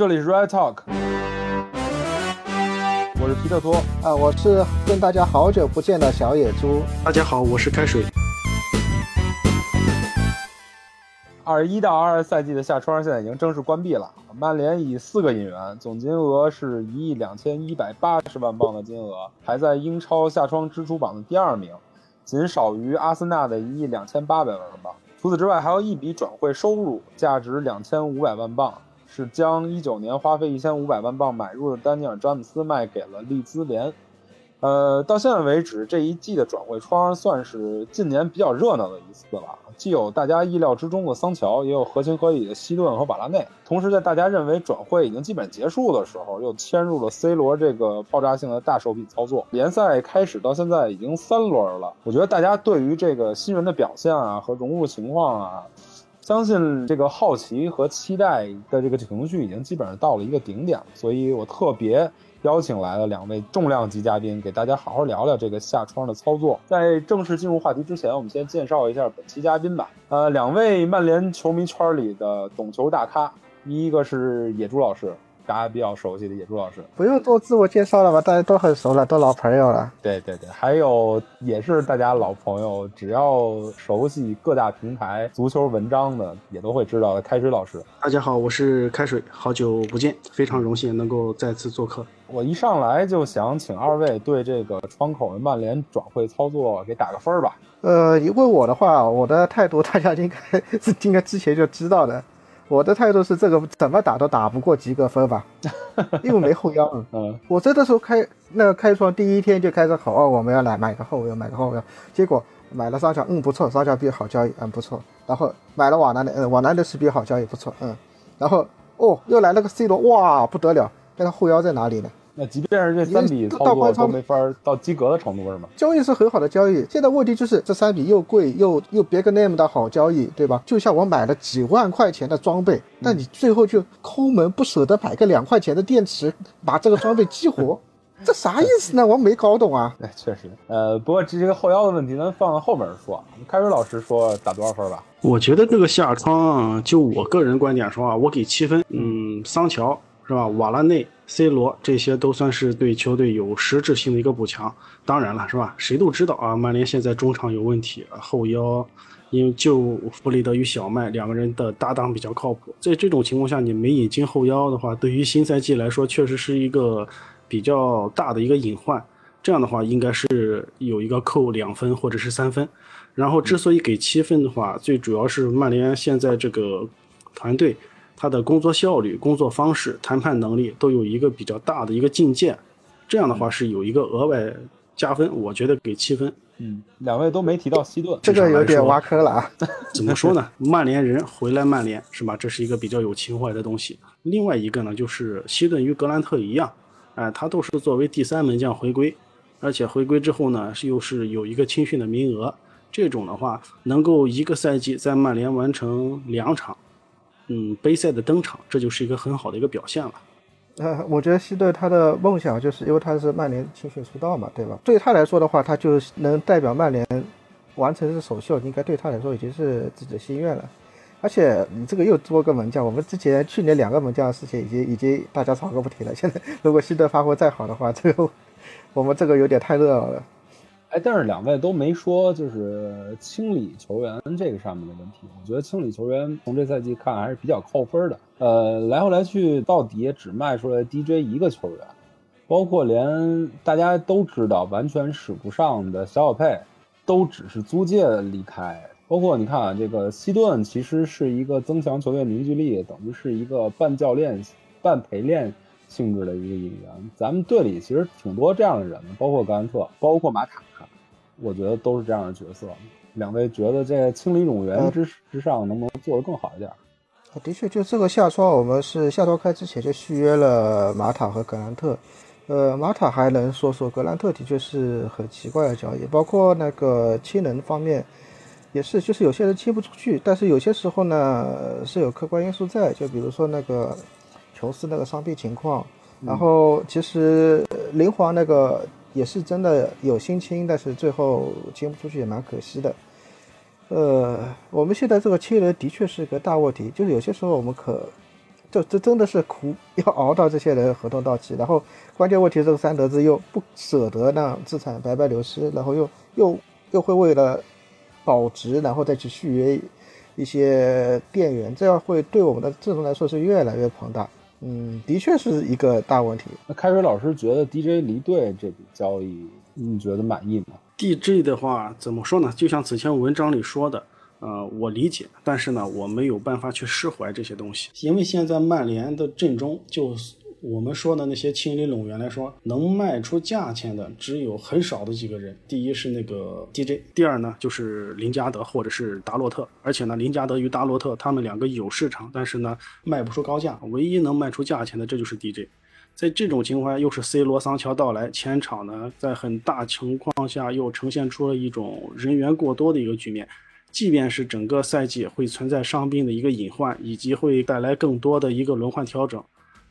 这里是 Red Talk，我是皮特托。啊，我是跟大家好久不见的小野猪。大家好，我是开水。二一到二二赛季的夏窗现在已经正式关闭了。曼联以四个引援，总金额是一亿两千一百八十万镑的金额，排在英超夏窗支出榜的第二名，仅少于阿森纳的一亿两千八百万镑。除此之外，还有一笔转会收入，价值两千五百万镑，是将一九年花费一千五百万镑买入的丹尼尔·詹姆斯卖给了利兹联。呃，到现在为止，这一季的转会窗算是近年比较热闹的一次了。既有大家意料之中的桑乔，也有合情合理的西顿和瓦拉内。同时，在大家认为转会已经基本结束的时候，又迁入了 C 罗这个爆炸性的大手笔操作。联赛开始到现在已经三轮了，我觉得大家对于这个新人的表现啊和融入情况啊，相信这个好奇和期待的这个情绪已经基本上到了一个顶点了。所以我特别。邀请来了两位重量级嘉宾，给大家好好聊聊这个下窗的操作。在正式进入话题之前，我们先介绍一下本期嘉宾吧。呃，两位曼联球迷圈里的懂球大咖，一个是野猪老师。大家比较熟悉的野猪老师，不用做自我介绍了吧？大家都很熟了，都老朋友了。对对对，还有也是大家老朋友，只要熟悉各大平台足球文章的，也都会知道的开水老师。大家好，我是开水，好久不见，非常荣幸能够再次做客。我一上来就想请二位对这个窗口的曼联转会操作给打个分吧。呃，问我的话，我的态度大家应该是 应该之前就知道的。我的态度是这个怎么打都打不过及格分吧，因为没后腰。嗯，我真的时候开那个开窗第一天就开始吼哦，我们要来买个后腰，买个后腰。结果买了桑乔，嗯不错，桑乔比好交易，嗯不错。然后买了瓦南的，嗯瓦南的是比好交易不错，嗯。然后哦又来了个 C 罗，哇不得了，那个后腰在哪里呢？那即便是这三笔操作都没法到及格的程度是吗？交易是很好的交易，现在问题就是这三笔又贵又又别个那么的好交易，对吧？就像我买了几万块钱的装备，但你最后就抠门不舍得买个两块钱的电池把这个装备激活，这啥意思呢？我没搞懂啊。哎，确实，呃，不过这个后腰的问题咱放到后面说。开水老师说打多少分吧？我觉得这个下窗，就我个人观点说啊，我给七分。嗯，桑乔是吧？瓦拉内。C 罗这些都算是对球队有实质性的一个补强。当然了，是吧？谁都知道啊，曼联现在中场有问题，后腰因为就弗雷德与小麦两个人的搭档比较靠谱。在这种情况下，你没引进后腰的话，对于新赛季来说确实是一个比较大的一个隐患。这样的话，应该是有一个扣两分或者是三分。然后之所以给七分的话，最主要是曼联现在这个团队。他的工作效率、工作方式、谈判能力都有一个比较大的一个进阶，这样的话是有一个额外加分，我觉得给七分。嗯，两位都没提到西顿，这个有点挖坑了啊。怎么说呢？曼联人回来曼联是吧？这是一个比较有情怀的东西。另外一个呢，就是西顿与格兰特一样，哎，他都是作为第三门将回归，而且回归之后呢，是又是有一个青训的名额。这种的话，能够一个赛季在曼联完成两场。嗯，杯赛的登场，这就是一个很好的一个表现了。呃，我觉得希顿他的梦想就是因为他是曼联青训出道嘛，对吧？对他来说的话，他就能代表曼联完成这首秀，应该对他来说已经是自己的心愿了。而且你这个又多个门将，我们之前去年两个门将的事情已经已经大家吵个不停了。现在如果希顿发挥再好的话，这个 我们这个有点太热闹了。哎，但是两位都没说，就是清理球员这个上面的问题。我觉得清理球员从这赛季看还是比较扣分的。呃，来回来去到底也只卖出来 DJ 一个球员，包括连大家都知道完全使不上的小小佩，都只是租借离开。包括你看啊，这个西顿其实是一个增强球队凝聚力，等于是一个半教练、半陪练性质的一个引援。咱们队里其实挺多这样的人的，包括格兰特，包括马塔。我觉得都是这样的角色。两位觉得在清理冗员之之上，能不能做得更好一点？的确，就这个夏窗，我们是夏窗开之前就续约了马塔和格兰特。呃，马塔还能说说，格兰特的确是很奇怪的交易，包括那个亲人方面也是，就是有些人亲不出去，但是有些时候呢是有客观因素在，就比如说那个琼斯那个伤病情况，然后其实林皇那个。也是真的有心清，但是最后清不出去也蛮可惜的。呃，我们现在这个亲人的确是个大问题，就是有些时候我们可就这真的是苦，要熬到这些人合同到期，然后关键问题这个三德子又不舍得让资产白白流失，然后又又又会为了保值，然后再去续约一些店员，这样会对我们的阵容来说是越来越庞大。嗯，的确是一个大问题。那开水老师觉得 DJ 离队这笔交易，你觉得满意吗？DJ 的话怎么说呢？就像此前文章里说的。呃，我理解，但是呢，我没有办法去释怀这些东西，因为现在曼联的阵中，就我们说的那些青林拢员来说，能卖出价钱的只有很少的几个人。第一是那个 DJ，第二呢就是林加德或者是达洛特，而且呢，林加德与达洛特他们两个有市场，但是呢卖不出高价，唯一能卖出价钱的这就是 DJ。在这种情况下，又是 C 罗、桑乔到来，前场呢在很大情况下又呈现出了一种人员过多的一个局面。即便是整个赛季会存在伤病的一个隐患，以及会带来更多的一个轮换调整，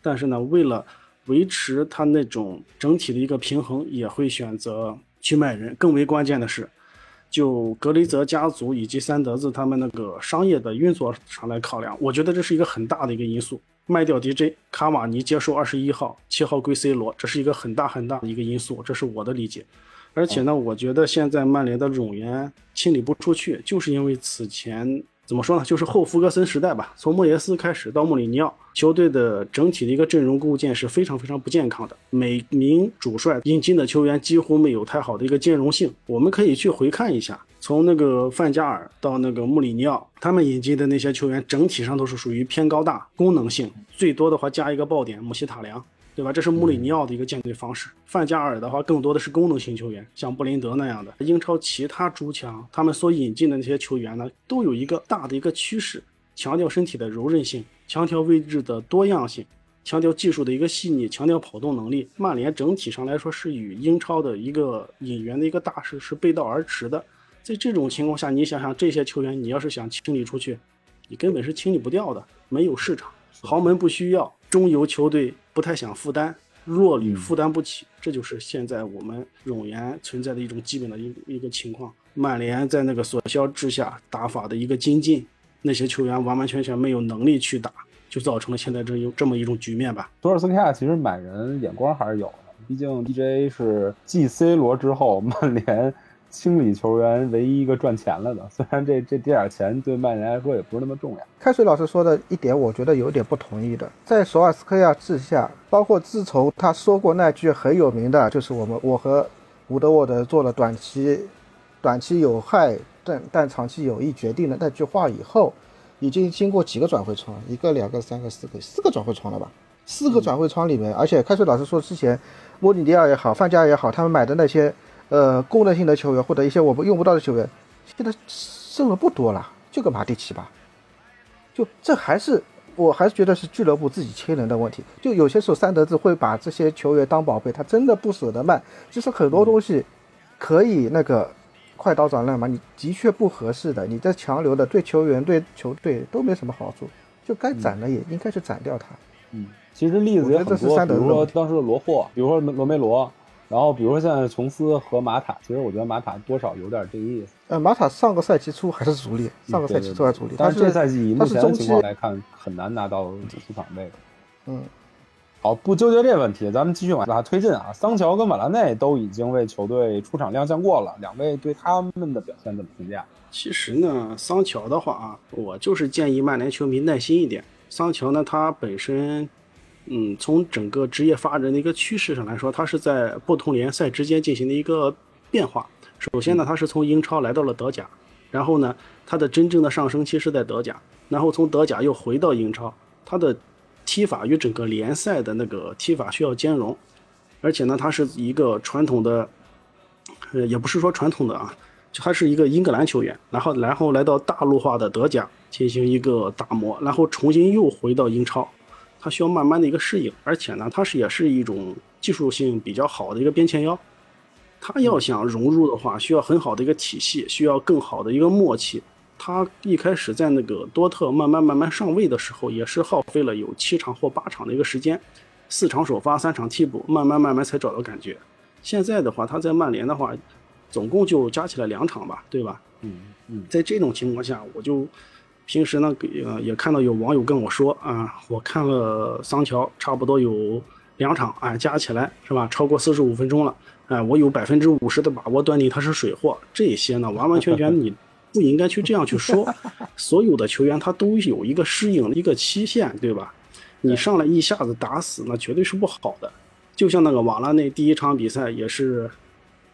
但是呢，为了维持他那种整体的一个平衡，也会选择去卖人。更为关键的是，就格雷泽家族以及三德子他们那个商业的运作上来考量，我觉得这是一个很大的一个因素。卖掉 DJ 卡瓦尼，接受二十一号，七号归 C 罗，这是一个很大很大的一个因素，这是我的理解。而且呢，我觉得现在曼联的冗员清理不出去，就是因为此前怎么说呢，就是后弗格森时代吧，从莫耶斯开始到穆里尼奥，球队的整体的一个阵容构建是非常非常不健康的，每名主帅引进的球员几乎没有太好的一个兼容性。我们可以去回看一下，从那个范加尔到那个穆里尼奥，他们引进的那些球员整体上都是属于偏高大、功能性，最多的话加一个爆点，姆希塔良。对吧？这是穆里尼奥的一个建队方式。范加尔的话，更多的是功能型球员，像布林德那样的。英超其他诸强，他们所引进的那些球员呢，都有一个大的一个趋势，强调身体的柔韧性，强调位置的多样性，强调技术的一个细腻，强调跑动能力。曼联整体上来说，是与英超的一个引援的一个大势是背道而驰的。在这种情况下，你想想这些球员，你要是想清理出去，你根本是清理不掉的，没有市场，豪门不需要，中游球队。不太想负担，弱旅负担不起，这就是现在我们冗员存在的一种基本的一一个情况。曼联在那个索肖之下打法的一个精进，那些球员完完全全没有能力去打，就造成了现在这有这么一种局面吧。托尔斯克亚其实买人眼光还是有的，毕竟 DJ 是继 C 罗之后 曼联。清理球员唯一一个赚钱了的，虽然这这点钱对曼联来说也不是那么重要。开水老师说的一点，我觉得有点不同意的。在索尔斯克亚治下，包括自从他说过那句很有名的，就是我们我和伍德沃德做了短期短期有害但但长期有益决定的那句话以后，已经经过几个转会窗，一个、两个、三个、四个，四个转会窗了吧？四个转会窗里面，而且开水老师说之前莫里尼奥也好，范加也好，他们买的那些。呃，功能性的球员或者一些我们用不到的球员，现在剩的不多了，就个马蒂奇吧。就这还是，我还是觉得是俱乐部自己签人的问题。就有些时候，三德子会把这些球员当宝贝，他真的不舍得卖。其实很多东西可以那个快刀斩乱麻，你的确不合适的，你这强留的对球员对球队都没什么好处，就该斩的也应该去斩掉他。嗯，其实例子也很多，比如说当时的罗霍，比如说罗梅罗。然后，比如说现在琼斯和马塔，其实我觉得马塔多少有点这个意思。呃，马塔上个赛季初还是主力，上个赛季初还是主力，但是这赛季以目前的情况来看，很难拿到出场位。嗯，好，不纠结这问题，咱们继续往下推进啊。桑乔跟瓦拉内都已经为球队出场亮相过了，两位对他们的表现怎么评价？其实呢，桑乔的话啊，我就是建议曼联球迷耐心一点。桑乔呢，他本身。嗯，从整个职业发展的一个趋势上来说，他是在不同联赛之间进行的一个变化。首先呢，他是从英超来到了德甲，然后呢，他的真正的上升期是在德甲，然后从德甲又回到英超。他的踢法与整个联赛的那个踢法需要兼容，而且呢，他是一个传统的，呃，也不是说传统的啊，就他是一个英格兰球员，然后然后来到大陆化的德甲进行一个打磨，然后重新又回到英超。他需要慢慢的一个适应，而且呢，他是也是一种技术性比较好的一个边前腰。他要想融入的话，需要很好的一个体系，需要更好的一个默契。他一开始在那个多特慢慢慢慢上位的时候，也是耗费了有七场或八场的一个时间，四场首发，三场替补，慢慢慢慢才找到感觉。现在的话，他在曼联的话，总共就加起来两场吧，对吧？嗯嗯，在这种情况下，我就。平时呢，给呃也看到有网友跟我说啊，我看了桑乔差不多有两场，啊，加起来是吧，超过四十五分钟了，哎，我有百分之五十的把握断定他是水货。这些呢，完完全全你不应该去这样去说。所有的球员他都有一个适应的一个期限，对吧？你上来一下子打死，那绝对是不好的。就像那个瓦拉内第一场比赛也是，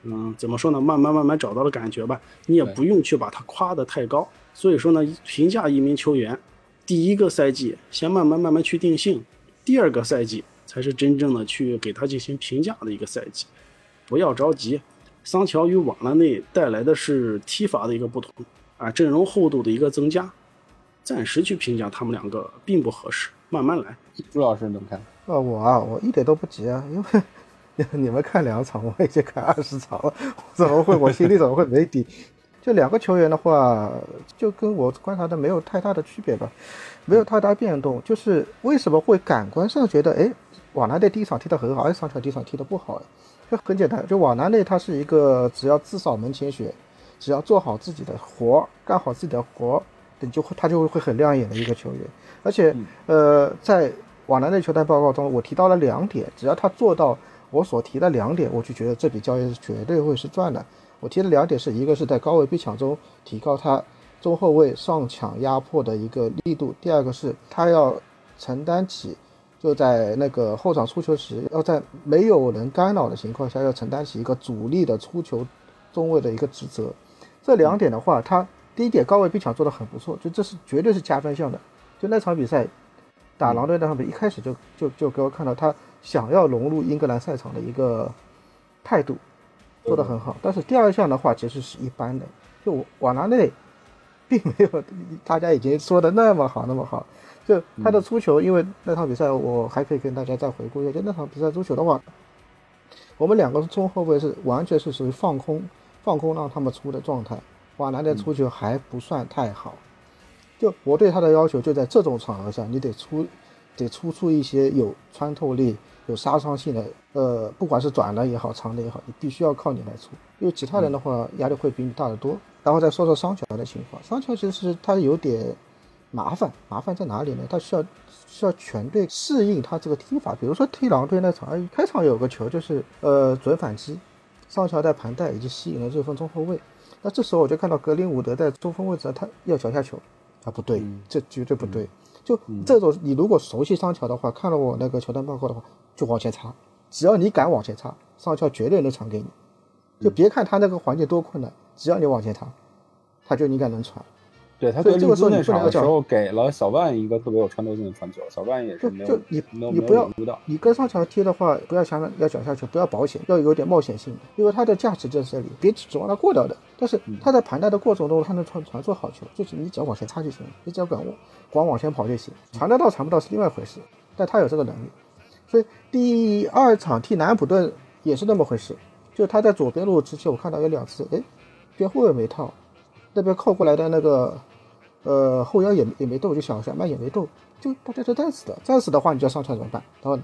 嗯，怎么说呢？慢慢慢慢找到了感觉吧。你也不用去把他夸得太高。所以说呢，评价一名球员，第一个赛季先慢慢慢慢去定性，第二个赛季才是真正的去给他进行评价的一个赛季，不要着急。桑乔与瓦拉内带来的是踢法的一个不同啊，阵容厚度的一个增加，暂时去评价他们两个并不合适，慢慢来。朱老师怎么看？啊，我啊，我一点都不急啊，因为 你们看两场，我已经看二十场了，怎么会我心里怎么会没底？这两个球员的话，就跟我观察的没有太大的区别吧，没有太大变动。就是为什么会感官上觉得，哎，瓦纳内第一场踢得很好，哎，上场第一场踢得不好？就很简单，就瓦纳内他是一个只要自扫门前雪，只要做好自己的活，干好自己的活，你就会他就会很亮眼的一个球员。而且，呃，在瓦纳内球探报告中，我提到了两点，只要他做到我所提的两点，我就觉得这笔交易是绝对会是赚的。我提的两点是一个是在高位逼抢中提高他中后卫上抢压迫的一个力度，第二个是他要承担起就在那个后场出球时，要在没有人干扰的情况下，要承担起一个主力的出球中卫的一个职责。这两点的话，他第一点高位逼抢做得很不错，就这是绝对是加分项的。就那场比赛打狼队那场比赛，一开始就就就给我看到他想要融入英格兰赛场的一个态度。做得很好，但是第二项的话其实是一般的，就瓦纳内，并没有大家已经说的那么好那么好。就他的出球，因为那场比赛我还可以跟大家再回顾一下，就那场比赛出球的话，我们两个中后卫是完全是属于放空放空让他们出的状态，瓦纳内出球还不算太好。就我对他的要求就在这种场合下，你得出得出出一些有穿透力。有杀伤性的，呃，不管是短的也好，长的也好，你必须要靠你来出，因为其他人的话压力会比你大得多。然后再说说桑乔的情况，桑乔其实他有点麻烦，麻烦在哪里呢？他需要需要全队适应他这个踢法。比如说踢狼队那场，开场有个球就是呃准反击，桑乔在盘带已经吸引了热锋中后卫，那这时候我就看到格林伍德在中锋位置，他要脚下球，啊不对，这绝对不对。就这种，你如果熟悉桑乔的话，看了我那个球探报告的话，就往前插，只要你敢往前插，上桥绝对能传给你。就别看他那个环境多困难，只要你往前插，他就应该能传。对他对利兹那场的时候给了小万一个特别有穿透性的传球，小万也是没有就你你不要你跟上桥踢的话，不要想着要脚下去，不要保险，要有点冒险性的，因为他的价值就在这里，别指望他过掉的。但是他在盘带的过程中，他能传传出好球，就是你只要往前插就行了，你只要敢往光往前跑就行，传得到传不到是另外一回事。但他有这个能力，所以第二场踢南普顿也是那么回事，就他在左边路之前，我看到有两次，哎，边后卫没套。那边靠过来的那个，呃，后腰也也没动，就小小曼也没动，就大家都战死的，战死的话，你叫上场怎么办？然后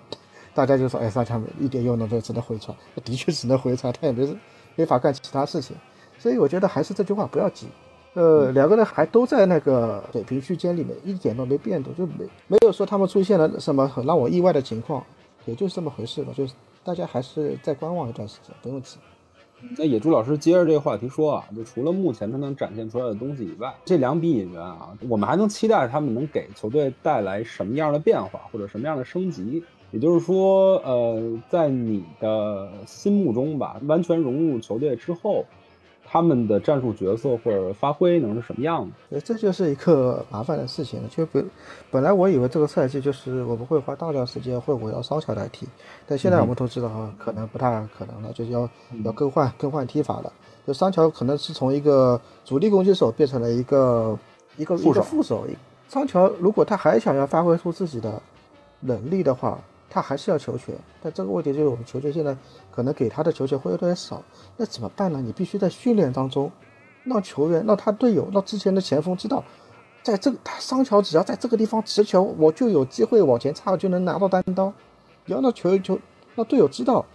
大家就说，哎，上场一点用都没有，只能回传。的确只能回传，他也没没法干其他事情。所以我觉得还是这句话，不要急。呃，两个人还都在那个水平区间里面，一点都没变动，就没没有说他们出现了什么很让我意外的情况，也就是这么回事吧。就是大家还是再观望一段时间，不用急。那野猪老师接着这个话题说啊，就除了目前他能展现出来的东西以外，这两笔引援啊，我们还能期待他们能给球队带来什么样的变化或者什么样的升级？也就是说，呃，在你的心目中吧，完全融入球队之后。他们的战术角色或者发挥能是什么样的？这就是一个麻烦的事情了。就本本来我以为这个赛季就是我们会花大量时间会围绕桑乔来踢，但现在我们都知道啊，可能不太可能了，就是要要更换更换踢法了。就桑乔可能是从一个主力攻击手变成了一个一个一个副手。桑乔如果他还想要发挥出自己的能力的话。他还是要球权，但这个问题就是我们球队现在可能给他的球权会有点少，那怎么办呢？你必须在训练当中，让球员、让他队友、让之前的前锋知道，在这个他桑乔只要在这个地方持球，我就有机会往前插，就能拿到单刀。你要让球员球让队友知道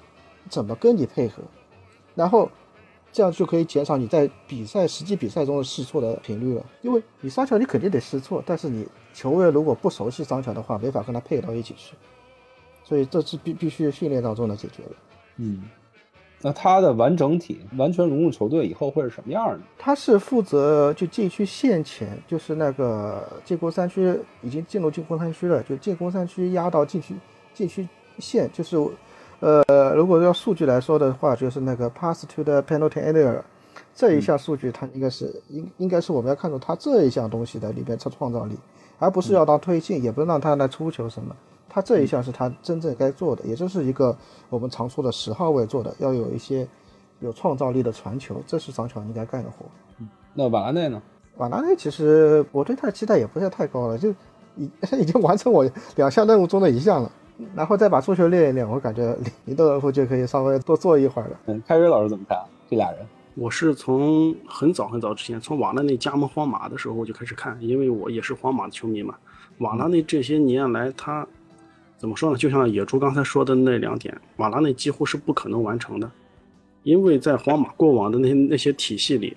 怎么跟你配合，然后这样就可以减少你在比赛实际比赛中的试错的频率了。因为你桑乔你肯定得试错，但是你球员如果不熟悉桑乔的话，没法跟他配合到一起去，所以这是必必须训练当中的解决的。嗯，那他的完整体完全融入球队以后会是什么样的？他是负责就禁区线前，就是那个进攻三区已经进入进攻三区了，就进攻三区压到禁区禁区线，就是呃，如果要数据来说的话，就是那个 pass to the penalty area 这一项数据，它应该是应应该是我们要看出他这一项东西的里边创创造力，而不是要当推进，也不是让他来出球什么。他这一项是他真正该做的，也就是一个我们常说的十号位做的，要有一些有创造力的传球，这是张乔应该干的活。那瓦拉内呢？瓦拉内其实我对他的期待也不是太高了，就已 已经完成我两项任务中的一项了，然后再把足球练一练，我感觉林 德罗夫就可以稍微多做一会儿了。嗯，开瑞老师怎么看这俩人？我是从很早很早之前，从瓦拉内加盟皇马的时候我就开始看，因为我也是皇马的球迷嘛。瓦拉内这些年来他。怎么说呢？就像野猪刚才说的那两点，瓦拉内几乎是不可能完成的，因为在皇马过往的那那些体系里，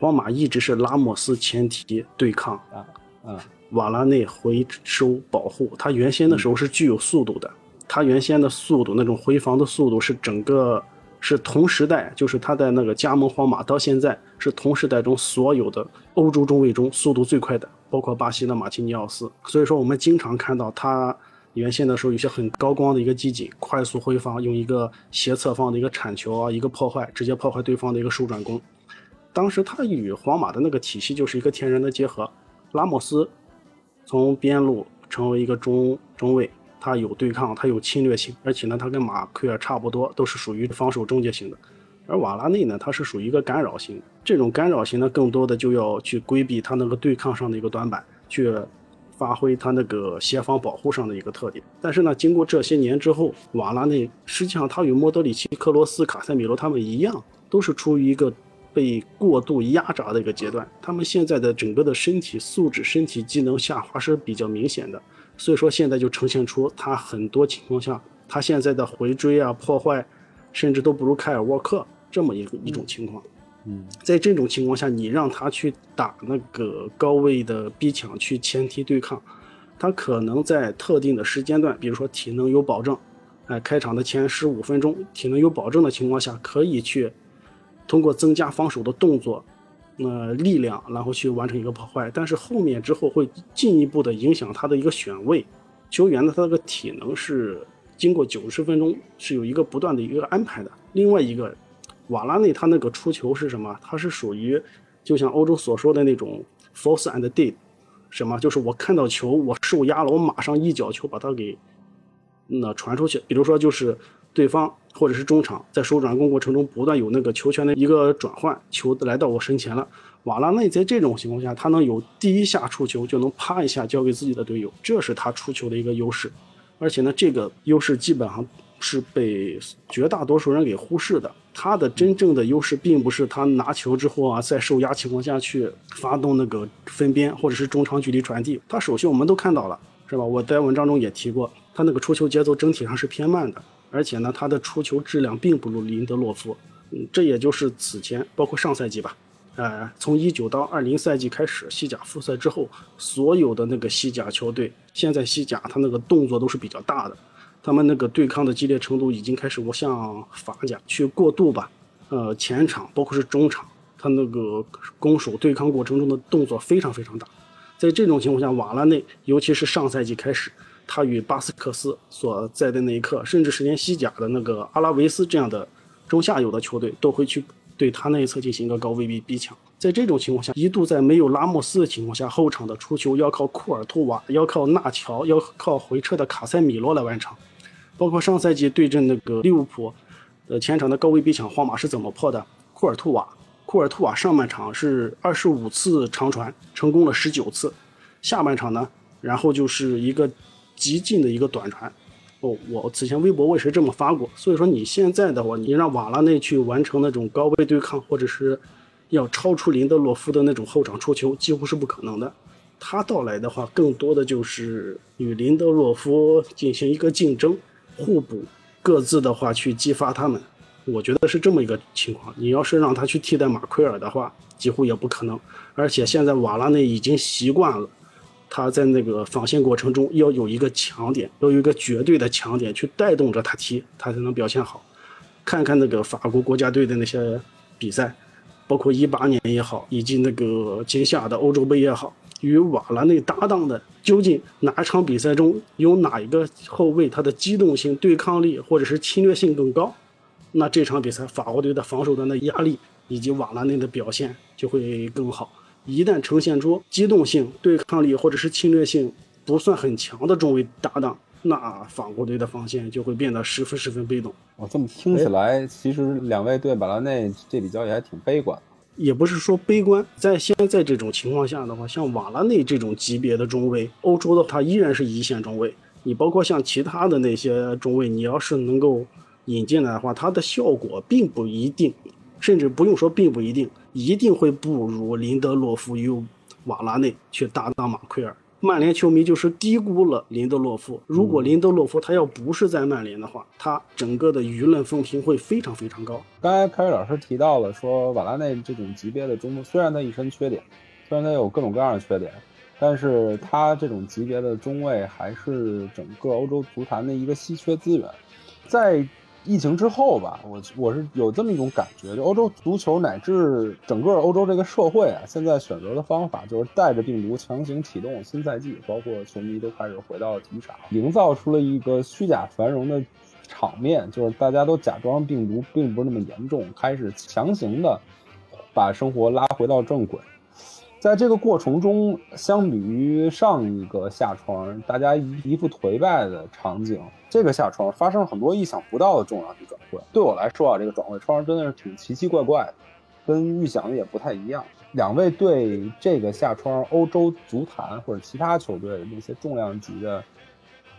皇马一直是拉莫斯前提对抗啊啊，瓦拉内回收保护。他原先的时候是具有速度的，他原先的速度那种回防的速度是整个是同时代，就是他在那个加盟皇马到现在是同时代中所有的欧洲中卫中速度最快的，包括巴西的马提尼奥斯。所以说我们经常看到他。原先的时候有些很高光的一个集锦，快速回防，用一个斜侧方的一个铲球啊，一个破坏，直接破坏对方的一个手转攻。当时他与皇马的那个体系就是一个天然的结合。拉莫斯从边路成为一个中中卫，他有对抗，他有侵略性，而且呢，他跟马奎尔差不多，都是属于防守终结型的。而瓦拉内呢，他是属于一个干扰型，这种干扰型呢，更多的就要去规避他那个对抗上的一个短板，去。发挥他那个协防保护上的一个特点，但是呢，经过这些年之后，瓦拉内实际上他与莫德里奇、克罗斯、卡塞米罗他们一样，都是处于一个被过度压榨的一个阶段。他们现在的整个的身体素质、身体机能下滑是比较明显的，所以说现在就呈现出他很多情况下，他现在的回追啊、破坏，甚至都不如凯尔沃克这么一个一种情况。在这种情况下，你让他去打那个高位的逼抢，去前提对抗，他可能在特定的时间段，比如说体能有保证，哎，开场的前十五分钟体能有保证的情况下，可以去通过增加防守的动作，那力量，然后去完成一个破坏。但是后面之后会进一步的影响他的一个选位，球员的他那个体能是经过九十分钟是有一个不断的一个安排的。另外一个。瓦拉内他那个出球是什么？他是属于，就像欧洲所说的那种 force and deep，什么？就是我看到球，我受压了，我马上一脚球把它给那传出去。比如说，就是对方或者是中场在手转攻过程中不断有那个球权的一个转换，球来到我身前了。瓦拉内在这种情况下，他能有第一下出球就能啪一下交给自己的队友，这是他出球的一个优势。而且呢，这个优势基本上是被绝大多数人给忽视的。他的真正的优势并不是他拿球之后啊，在受压情况下去发动那个分边或者是中长距离传递。他首先我们都看到了，是吧？我在文章中也提过，他那个出球节奏整体上是偏慢的，而且呢，他的出球质量并不如林德洛夫。嗯，这也就是此前包括上赛季吧，呃，从一九到二零赛季开始，西甲复赛之后，所有的那个西甲球队，现在西甲他那个动作都是比较大的。他们那个对抗的激烈程度已经开始，我向法甲去过渡吧。呃，前场包括是中场，他那个攻守对抗过程中的动作非常非常大。在这种情况下，瓦拉内，尤其是上赛季开始，他与巴斯克斯所在的那一刻，甚至是连西甲的那个阿拉维斯这样的中下游的球队，都会去对他那一侧进行一个高位逼逼抢。在这种情况下，一度在没有拉莫斯的情况下，后场的出球要靠库尔图瓦，要靠纳乔，要靠回撤的卡塞米罗来完成。包括上赛季对阵那个利物浦，呃，前场的高位逼抢，皇马是怎么破的？库尔图瓦，库尔图瓦上半场是二十五次长传，成功了十九次，下半场呢，然后就是一个极近的一个短传。哦，我此前微博我也是这么发过。所以说你现在的话，你让瓦拉内去完成那种高位对抗，或者是要超出林德洛夫的那种后场出球，几乎是不可能的。他到来的话，更多的就是与林德洛夫进行一个竞争。互补，各自的话去激发他们，我觉得是这么一个情况。你要是让他去替代马奎尔的话，几乎也不可能。而且现在瓦拉内已经习惯了，他在那个防线过程中要有一个强点，要有一个绝对的强点去带动着他踢，他才能表现好。看看那个法国国家队的那些比赛，包括一八年也好，以及那个今夏的欧洲杯也好，与瓦拉内搭档的究竟哪场比赛中有哪一个后卫他的机动性、对抗力或者是侵略性更高？那这场比赛法国队的防守端的压力以及瓦拉内的表现就会更好。一旦呈现出机动性、对抗力或者是侵略性不算很强的中卫搭档，那法国队的防线就会变得十分十分被动。我这么听起来，其实两位对瓦拉内这笔交易还挺悲观。也不是说悲观，在现在这种情况下的话，像瓦拉内这种级别的中卫，欧洲的他依然是一线中卫。你包括像其他的那些中卫，你要是能够引进来的话，它的效果并不一定，甚至不用说并不一定。一定会不如林德洛夫与瓦拉内去搭档马奎尔。曼联球迷就是低估了林德洛夫。如果林德洛夫他要不是在曼联的话，他整个的舆论风评会非常非常高。刚才凯瑞老师提到了说，瓦拉内这种级别的中锋，虽然他一身缺点，虽然他有各种各样的缺点，但是他这种级别的中卫还是整个欧洲足坛的一个稀缺资源，在。疫情之后吧，我我是有这么一种感觉，就欧洲足球乃至整个欧洲这个社会啊，现在选择的方法就是带着病毒强行启动新赛季，包括球迷都开始回到了体育场，营造出了一个虚假繁荣的场面，就是大家都假装病毒并不是那么严重，开始强行的把生活拉回到正轨。在这个过程中，相比于上一个下窗，大家一副颓败的场景，这个下窗发生了很多意想不到的重量级转会。对我来说啊，这个转会窗真的是挺奇奇怪怪的，跟预想的也不太一样。两位对这个下窗欧洲足坛或者其他球队的那些重量级的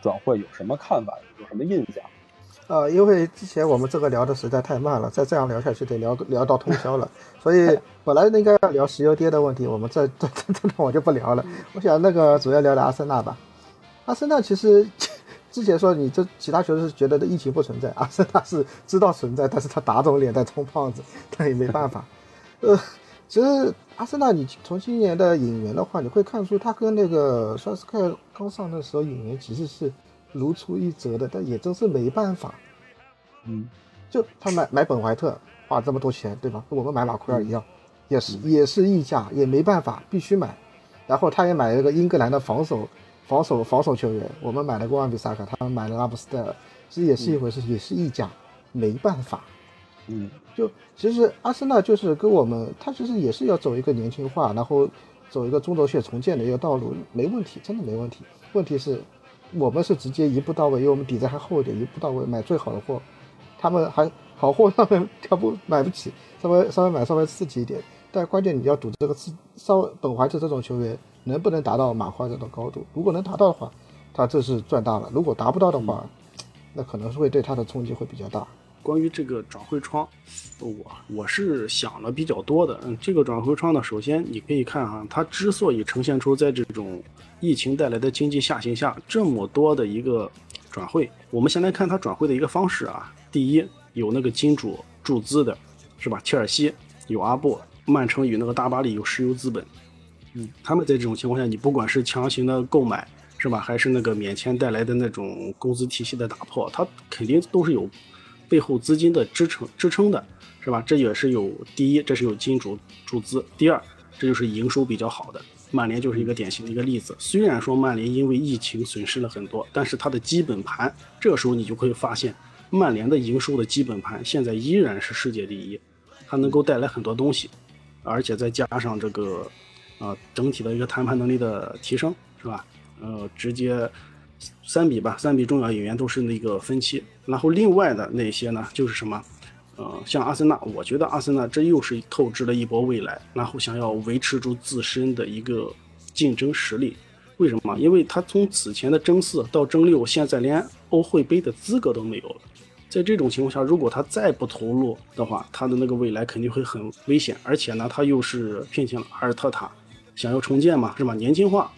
转会有什么看法？有什么印象？呃，因为之前我们这个聊的实在太慢了，再这样聊下去得聊聊到通宵了，所以 本来应该要聊石油跌的问题，我们这这这这我就不聊了。我想那个主要聊聊阿森纳吧。阿森纳其实 之前说你这其他球队是觉得疫情不存在，阿森纳是知道存在，但是他打肿脸在充胖子，但也没办法。呃，其实阿森纳你从今年的引援的话，你会看出他跟那个刷斯克刚上的时候引援其实是。如出一辙的，但也真是没办法。嗯，就他买买本怀特花这么多钱，对吧？跟我们买马奎尔一样，也是也是溢价，也没办法，必须买。然后他也买了个英格兰的防守防守防守球员，我们买了个万比萨卡，他们买了拉布斯戴尔，其实也是一回事，也是溢价，没办法。嗯，就其实阿森纳就是跟我们，他其实也是要走一个年轻化，然后走一个中轴线重建的一个道路，没问题，真的没问题。问题是。我们是直接一步到位，因为我们底子还厚一点，一步到位买最好的货。他们还好货上面挑不买不起，稍微稍微买稍微刺激一点。但关键你要赌这个刺，稍微本怀特这种球员能不能达到马怀特的高度？如果能达到的话，他这是赚大了；如果达不到的话，那可能是会对他的冲击会比较大。关于这个转会窗，我我是想了比较多的。嗯，这个转会窗呢，首先你可以看哈，它之所以呈现出在这种疫情带来的经济下行下这么多的一个转会，我们先来看它转会的一个方式啊。第一，有那个金主注资的，是吧？切尔西有阿布，曼城与那个大巴黎有石油资本，嗯，他们在这种情况下，你不管是强行的购买，是吧？还是那个免签带来的那种工资体系的打破，它肯定都是有。背后资金的支撑支撑的是吧？这也是有第一，这是有金主注资；第二，这就是营收比较好的。曼联就是一个典型的一个例子。虽然说曼联因为疫情损失了很多，但是它的基本盘，这个时候你就会发现，曼联的营收的基本盘现在依然是世界第一，它能够带来很多东西，而且再加上这个，呃，整体的一个谈判能力的提升，是吧？呃，直接。三笔吧，三笔重要引援都是那个分期，然后另外的那些呢，就是什么，呃，像阿森纳，我觉得阿森纳这又是透支了一波未来，然后想要维持住自身的一个竞争实力。为什么？因为他从此前的争四到争六，现在连欧会杯的资格都没有了。在这种情况下，如果他再不投入的话，他的那个未来肯定会很危险。而且呢，他又是聘请了阿尔特塔，想要重建嘛，是吧？年轻化。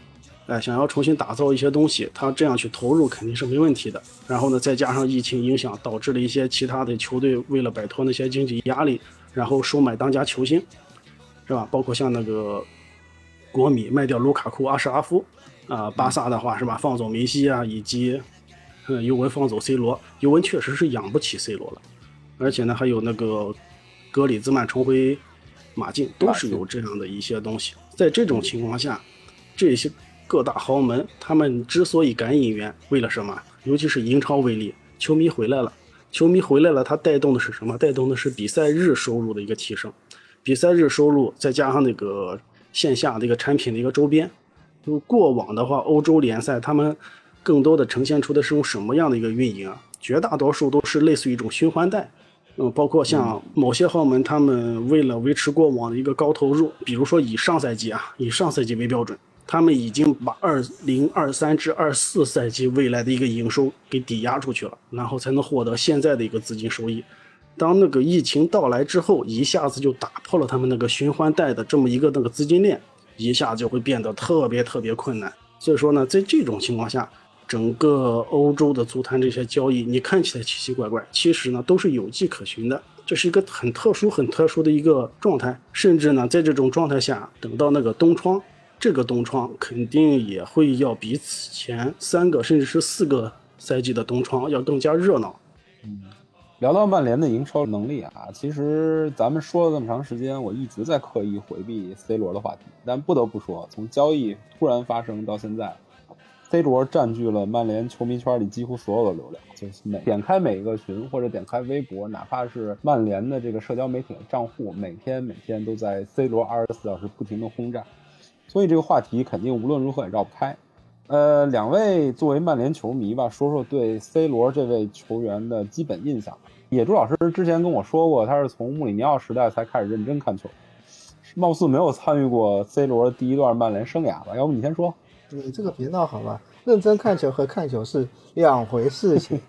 哎，想要重新打造一些东西，他这样去投入肯定是没问题的。然后呢，再加上疫情影响，导致了一些其他的球队为了摆脱那些经济压力，然后收买当家球星，是吧？包括像那个国米卖掉卢卡库、阿什拉夫，啊，巴萨的话是吧，放走梅西啊，以及嗯尤文放走 C 罗，尤文确实是养不起 C 罗了，而且呢，还有那个格里兹曼重回马竞，都是有这样的一些东西。在这种情况下，这些。各大豪门，他们之所以敢引援，为了什么？尤其是英超为例，球迷回来了，球迷回来了，它带动的是什么？带动的是比赛日收入的一个提升，比赛日收入再加上那个线下的一个产品的一个周边。就过往的话，欧洲联赛他们更多的呈现出的是种什么样的一个运营啊？绝大多数都是类似于一种循环带，嗯，包括像某些豪门，他们为了维持过往的一个高投入，比如说以上赛季啊，以上赛季为标准。他们已经把二零二三至二四赛季未来的一个营收给抵押出去了，然后才能获得现在的一个资金收益。当那个疫情到来之后，一下子就打破了他们那个循环贷的这么一个那个资金链，一下就会变得特别特别困难。所以说呢，在这种情况下，整个欧洲的足坛这些交易，你看起来奇奇怪怪，其实呢都是有迹可循的。这是一个很特殊、很特殊的一个状态。甚至呢，在这种状态下，等到那个冬窗。这个冬窗肯定也会要比此前三个甚至是四个赛季的冬窗要更加热闹。嗯，聊到曼联的营收能力啊，其实咱们说了这么长时间，我一直在刻意回避 C 罗的话题。但不得不说，从交易突然发生到现在，C 罗占据了曼联球迷圈里几乎所有的流量。就是每点开每一个群或者点开微博，哪怕是曼联的这个社交媒体的账户，每天每天都在 C 罗二十四小时不停的轰炸。所以这个话题肯定无论如何也绕不开。呃，两位作为曼联球迷吧，说说对 C 罗这位球员的基本印象。野猪老师之前跟我说过，他是从穆里尼奥时代才开始认真看球，貌似没有参与过 C 罗第一段曼联生涯吧？要不你先说？你这个别闹好吧？认真看球和看球是两回事情。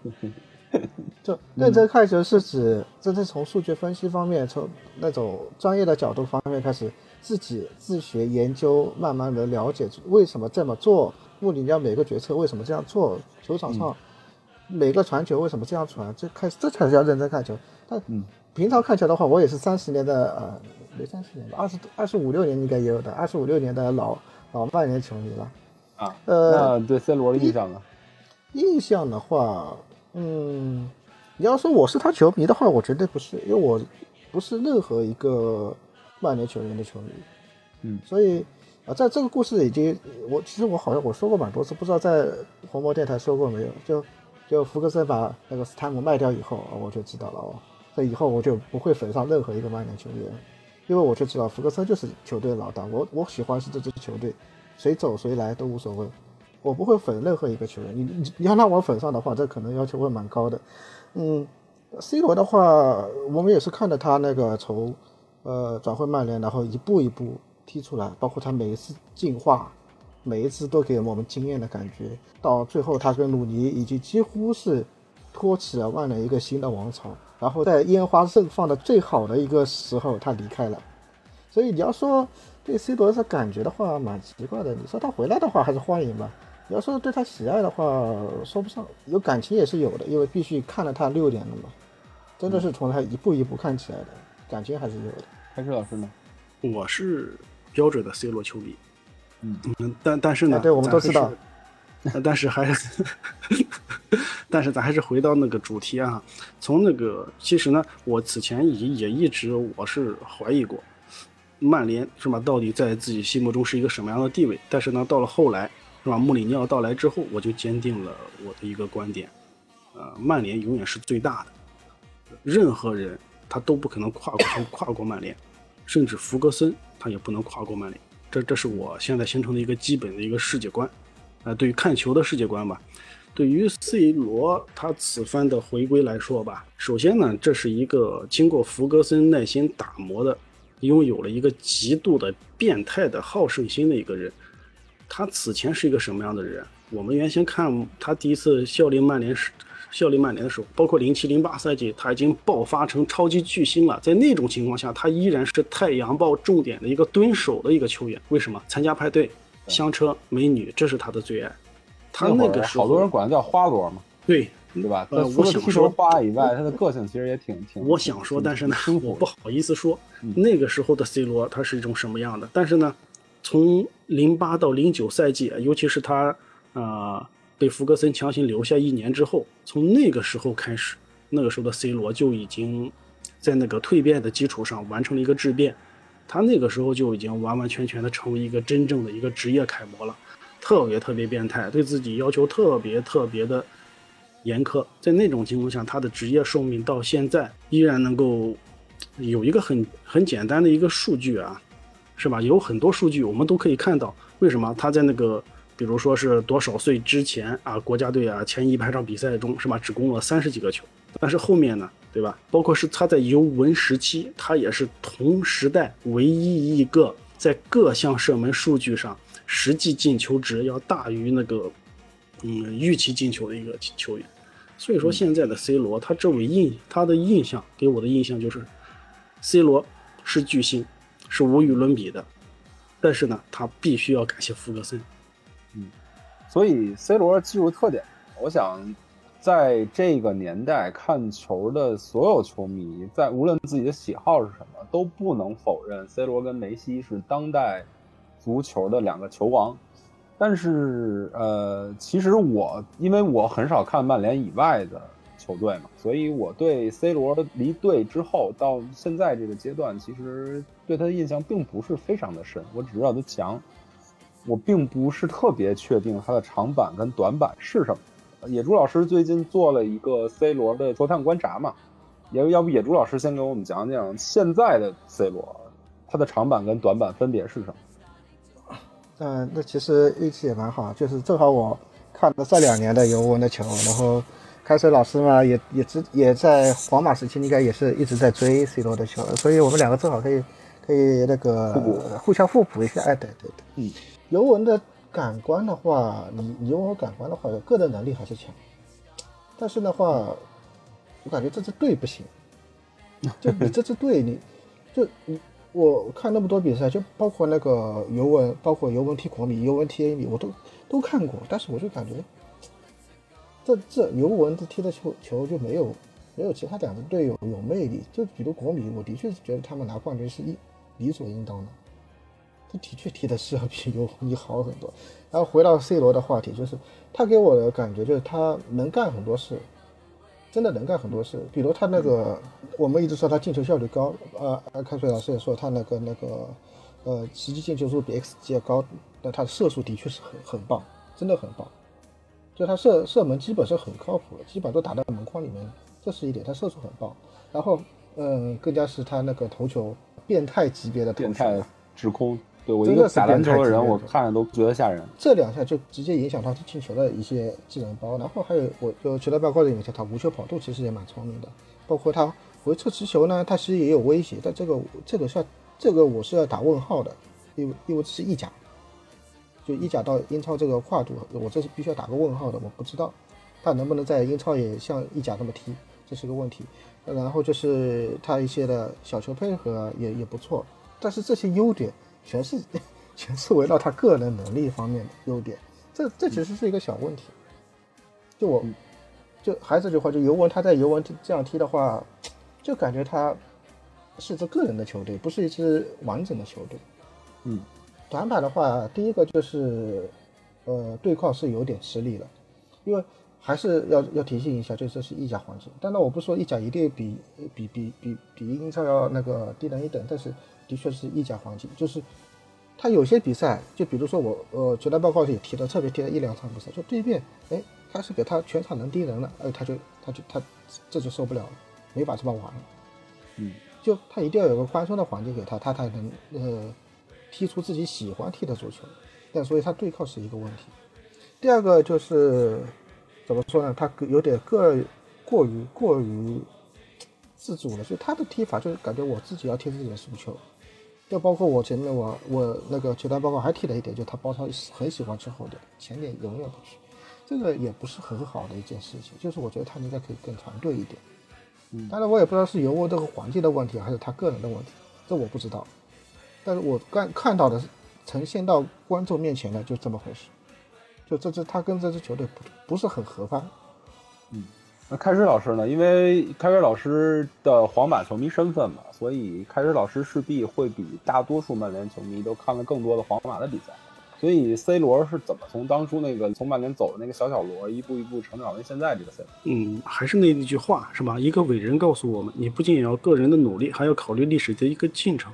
就认真看球是指，这是从数据分析方面，从那种专业的角度方面开始。自己自学研究，慢慢的了解为什么这么做，穆里尼奥每个决策为什么这样做，球场上每个传球为什么这样传，这开始这才是要认真看球。但平常看球的话，我也是三十年的呃，没三十年吧，二十二十五六年应该也有的，二十五六年的老老曼联球迷了。啊，呃，那对 C 罗的印象呢？印象的话，嗯，你要说我是他球迷的话，我绝对不是，因为我不是任何一个。曼联球员的球迷，嗯，所以啊，在这个故事已经，我其实我好像我说过蛮多次，不知道在红魔电台说过没有？就就福克森把那个斯坦姆卖掉以后，我就知道了哦。这以后我就不会粉上任何一个曼联球员，因为我就知道福克森就是球队老大，我我喜欢是这支球队，谁走谁来都无所谓，我不会粉任何一个球员。你你你要让我粉上的话，这可能要求会蛮高的。嗯，C 罗的话，我们也是看着他那个从。呃，转会曼联，然后一步一步踢出来，包括他每一次进化，每一次都给我们惊艳的感觉。到最后，他跟鲁尼已经几乎是托起了曼联一个新的王朝。然后在烟花盛放的最好的一个时候，他离开了。所以你要说对 C 罗的感觉的话，蛮奇怪的。你说他回来的话，还是欢迎吧？你要说对他喜爱的话，说不上。有感情也是有的，因为必须看了他六年了嘛，真的是从他一步一步看起来的。感觉还是有的。开车老师呢？我是标准的 C 罗球迷。嗯嗯，但但是呢，对我们都知道。但是还是，但是咱还是回到那个主题啊。从那个，其实呢，我此前也也一直我是怀疑过，曼联是吧？到底在自己心目中是一个什么样的地位？但是呢，到了后来是吧？穆里尼奥到来之后，我就坚定了我的一个观点，呃，曼联永远是最大的，任何人。他都不可能跨过跨过曼联，甚至弗格森他也不能跨过曼联。这这是我现在形成的一个基本的一个世界观，啊，对于看球的世界观吧。对于 C 罗他此番的回归来说吧，首先呢，这是一个经过弗格森耐心打磨的，拥有了一个极度的变态的好胜心的一个人。他此前是一个什么样的人？我们原先看他第一次效力曼联时。效力曼联的时候，包括零七零八赛季，他已经爆发成超级巨星了。在那种情况下，他依然是太阳报重点的一个蹲守的一个球员。为什么参加派对，香车美女，这是他的最爱。他那个时候好多人管他叫花罗嘛，对对吧？呃，除了踢球花以外，他的个性其实也挺挺。我想说，但是呢，我不好意思说，那个时候的 C 罗他是一种什么样的？但是呢，从零八到零九赛季，尤其是他啊被福格森强行留下一年之后，从那个时候开始，那个时候的 C 罗就已经在那个蜕变的基础上完成了一个质变。他那个时候就已经完完全全的成为一个真正的一个职业楷模了，特别特别变态，对自己要求特别特别的严苛。在那种情况下，他的职业寿命到现在依然能够有一个很很简单的一个数据啊，是吧？有很多数据我们都可以看到，为什么他在那个比如说是多少岁之前啊，国家队啊前一百场比赛中是吧，只攻了三十几个球，但是后面呢？对吧？包括是他在尤文时期，他也是同时代唯一一个在各项射门数据上实际进球值要大于那个，嗯，预期进球的一个球员。所以说，现在的 C 罗，他这位印他的印象给我的印象就是，C 罗是巨星，是无与伦比的。但是呢，他必须要感谢福格森。所以 C 罗技术特点，我想。在这个年代看球的所有球迷，在无论自己的喜好是什么，都不能否认 C 罗跟梅西是当代足球的两个球王。但是，呃，其实我因为我很少看曼联以外的球队嘛，所以我对 C 罗离队之后到现在这个阶段，其实对他的印象并不是非常的深。我只知道他强，我并不是特别确定它的长板跟短板是什么。野猪老师最近做了一个 C 罗的球探观察嘛，要要不野猪老师先给我们讲讲现在的 C 罗，他的长板跟短板分别是什么？嗯，那其实运气也蛮好，就是正好我看了这两年的尤文的球，然后开水老师嘛也也直也在皇马时期应该也是一直在追 C 罗的球，所以我们两个正好可以可以那个互补互相互补一下，哎，对对对，嗯，尤文的。感官的话，你你问我感官的话，个人能力还是强，但是的话，我感觉这支队不行。就你这支队，你就你我看那么多比赛，就包括那个尤文，包括尤文踢国米、尤文踢 A 米，我都都看过，但是我就感觉这这尤文这踢的球球就没有没有其他两支队有有魅力。就比如国米，我的确是觉得他们拿冠军是一理所应当的。他的确踢的是要比尤文好很多。然后回到 C 罗的话题，就是他给我的感觉就是他能干很多事，真的能干很多事。比如他那个，我们一直说他进球效率高，呃，开水老师也说他那个那个，呃，实际进球数比 XG 要高，但他的射术的确是很很棒，真的很棒。就他射射门基本是很靠谱的，基本都打到门框里面，这是一点。他射术很棒，然后嗯，更加是他那个头球变态级别的头球，直空。对我一个打篮球的人，我看着都觉得吓人。这两下就直接影响他进球的一些技能包，然后还有我就球队报告里面，他无球跑动其实也蛮聪明的，包括他回撤持球呢，他其实也有威胁。但这个这个是这个我是要打问号的，因为因为这是意甲，就意甲到英超这个跨度，我这是必须要打个问号的。我不知道他能不能在英超也像意甲那么踢，这是个问题。然后就是他一些的小球配合也也不错，但是这些优点。全是全是围绕他个人能力方面的优点，这这其实是一个小问题。就我，就还是这句话，就尤文他在尤文这样踢的话，就感觉他是支个人的球队，不是一支完整的球队。嗯，短板的话，第一个就是呃对抗是有点吃力了，因为还是要要提醒一下，就这是意甲环境。当然我不说意甲一定比比比比比英超要那个低人一等，但是。的确是意甲黄金，就是他有些比赛，就比如说我，呃，球队报告里提的，特别提了一两场比赛，就对面，哎，他是给他全场能盯人了，哎，他就他就他这就受不了了，没法这么玩了，嗯，就他一定要有个宽松的环境给他，他才能呃踢出自己喜欢踢的足球，但所以他对抗是一个问题。第二个就是怎么说呢？他有点个过于过于自主了，所以他的踢法就是感觉我自己要踢自己的足球。就包括我前面我我那个球探报告还提了一点，就他包抄很喜欢吃后点，前点永远不去，这个也不是很好的一件事情。就是我觉得他应该可以更团队一点。嗯，当然我也不知道是尤文这个环境的问题，还是他个人的问题，这我不知道。但是我看看到的呈现到观众面前的就这么回事，就这支他跟这支球队不不是很合拍。那开水老师呢？因为开水老师的皇马球迷身份嘛，所以开水老师势必会比大多数曼联球迷都看了更多的皇马的比赛。所以 C 罗是怎么从当初那个从曼联走的那个小小罗，一步一步成长为现在这个 C 罗？嗯，还是那那句话是吧？一个伟人告诉我们，你不仅要个人的努力，还要考虑历史的一个进程。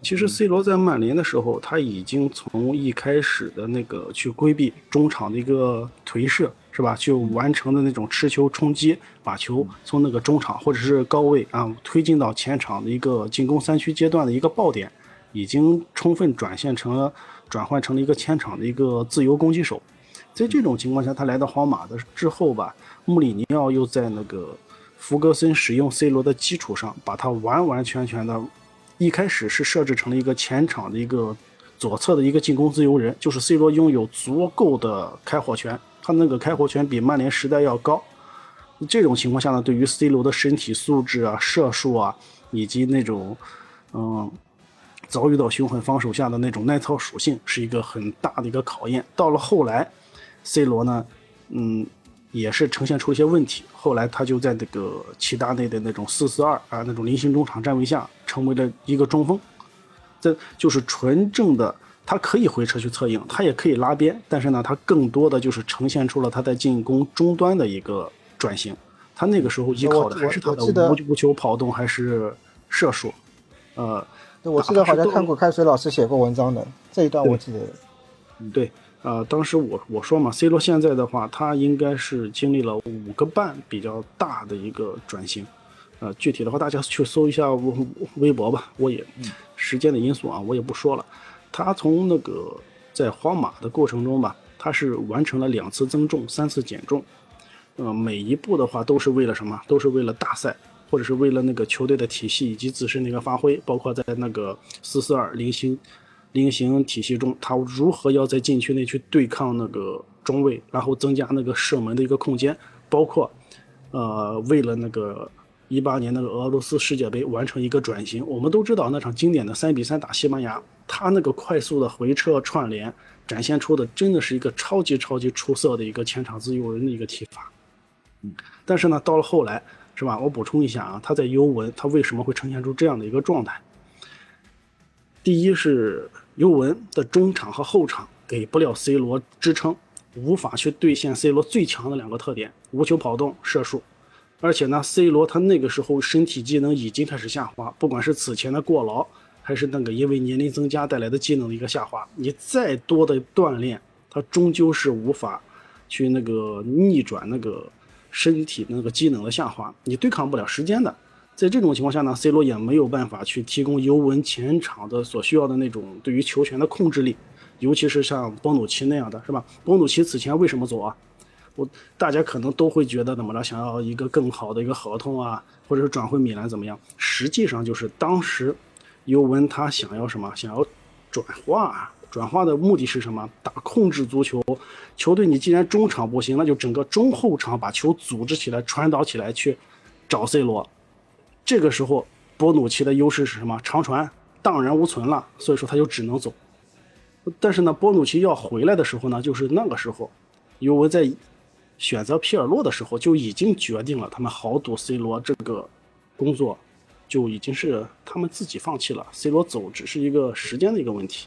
其实 C 罗在曼联的时候，他已经从一开始的那个去规避中场的一个颓势，是吧？就完成的那种持球冲击，把球从那个中场或者是高位啊推进到前场的一个进攻三区阶段的一个爆点，已经充分转现成了转换成了一个前场的一个自由攻击手。在这种情况下，他来到皇马的之后吧，穆里尼奥又在那个弗格森使用 C 罗的基础上，把他完完全全的。一开始是设置成了一个前场的一个左侧的一个进攻自由人，就是 C 罗拥有足够的开火权，他那个开火权比曼联时代要高。这种情况下呢，对于 C 罗的身体素质啊、射术啊，以及那种嗯遭遇到凶狠防守下的那种耐操属性，是一个很大的一个考验。到了后来，C 罗呢，嗯。也是呈现出一些问题，后来他就在那个齐达内的那种四四二啊那种菱形中场站位下，成为了一个中锋，这就是纯正的，他可以回撤去策应，他也可以拉边，但是呢，他更多的就是呈现出了他在进攻终端的一个转型，他那个时候依靠的还是他的无无球跑动还是射术，呃，我记得好像看过开水老师写过文章的这一段，我记得，嗯对。呃，当时我我说嘛，C 罗现在的话，他应该是经历了五个半比较大的一个转型，呃，具体的话大家去搜一下微微博吧，我也时间的因素啊，我也不说了。他从那个在皇马的过程中吧，他是完成了两次增重，三次减重，呃，每一步的话都是为了什么？都是为了大赛，或者是为了那个球队的体系以及自身的一个发挥，包括在那个四四二零星。菱形体系中，他如何要在禁区内去对抗那个中卫，然后增加那个射门的一个空间，包括，呃，为了那个一八年那个俄罗斯世界杯完成一个转型。我们都知道那场经典的三比三打西班牙，他那个快速的回撤串联，展现出的真的是一个超级超级出色的一个前场自由人的一个踢法。嗯，但是呢，到了后来，是吧？我补充一下啊，他在尤文，他为什么会呈现出这样的一个状态？第一是。尤文的中场和后场给不了 C 罗支撑，无法去兑现 C 罗最强的两个特点：无球跑动、射术。而且呢，C 罗他那个时候身体机能已经开始下滑，不管是此前的过劳，还是那个因为年龄增加带来的机能的一个下滑，你再多的锻炼，它终究是无法去那个逆转那个身体那个机能的下滑，你对抗不了时间的。在这种情况下呢，C 罗也没有办法去提供尤文前场的所需要的那种对于球权的控制力，尤其是像波努奇那样的是吧？波努奇此前为什么走啊？我大家可能都会觉得怎么着，想要一个更好的一个合同啊，或者是转回米兰怎么样？实际上就是当时尤文他想要什么？想要转化，转化的目的是什么？打控制足球，球队你既然中场不行，那就整个中后场把球组织起来，传导起来去找 C 罗。这个时候，波努奇的优势是什么？长传荡然无存了，所以说他就只能走。但是呢，波努奇要回来的时候呢，就是那个时候，尤文在选择皮尔洛的时候就已经决定了，他们豪赌 C 罗这个工作就已经是他们自己放弃了，C 罗走只是一个时间的一个问题。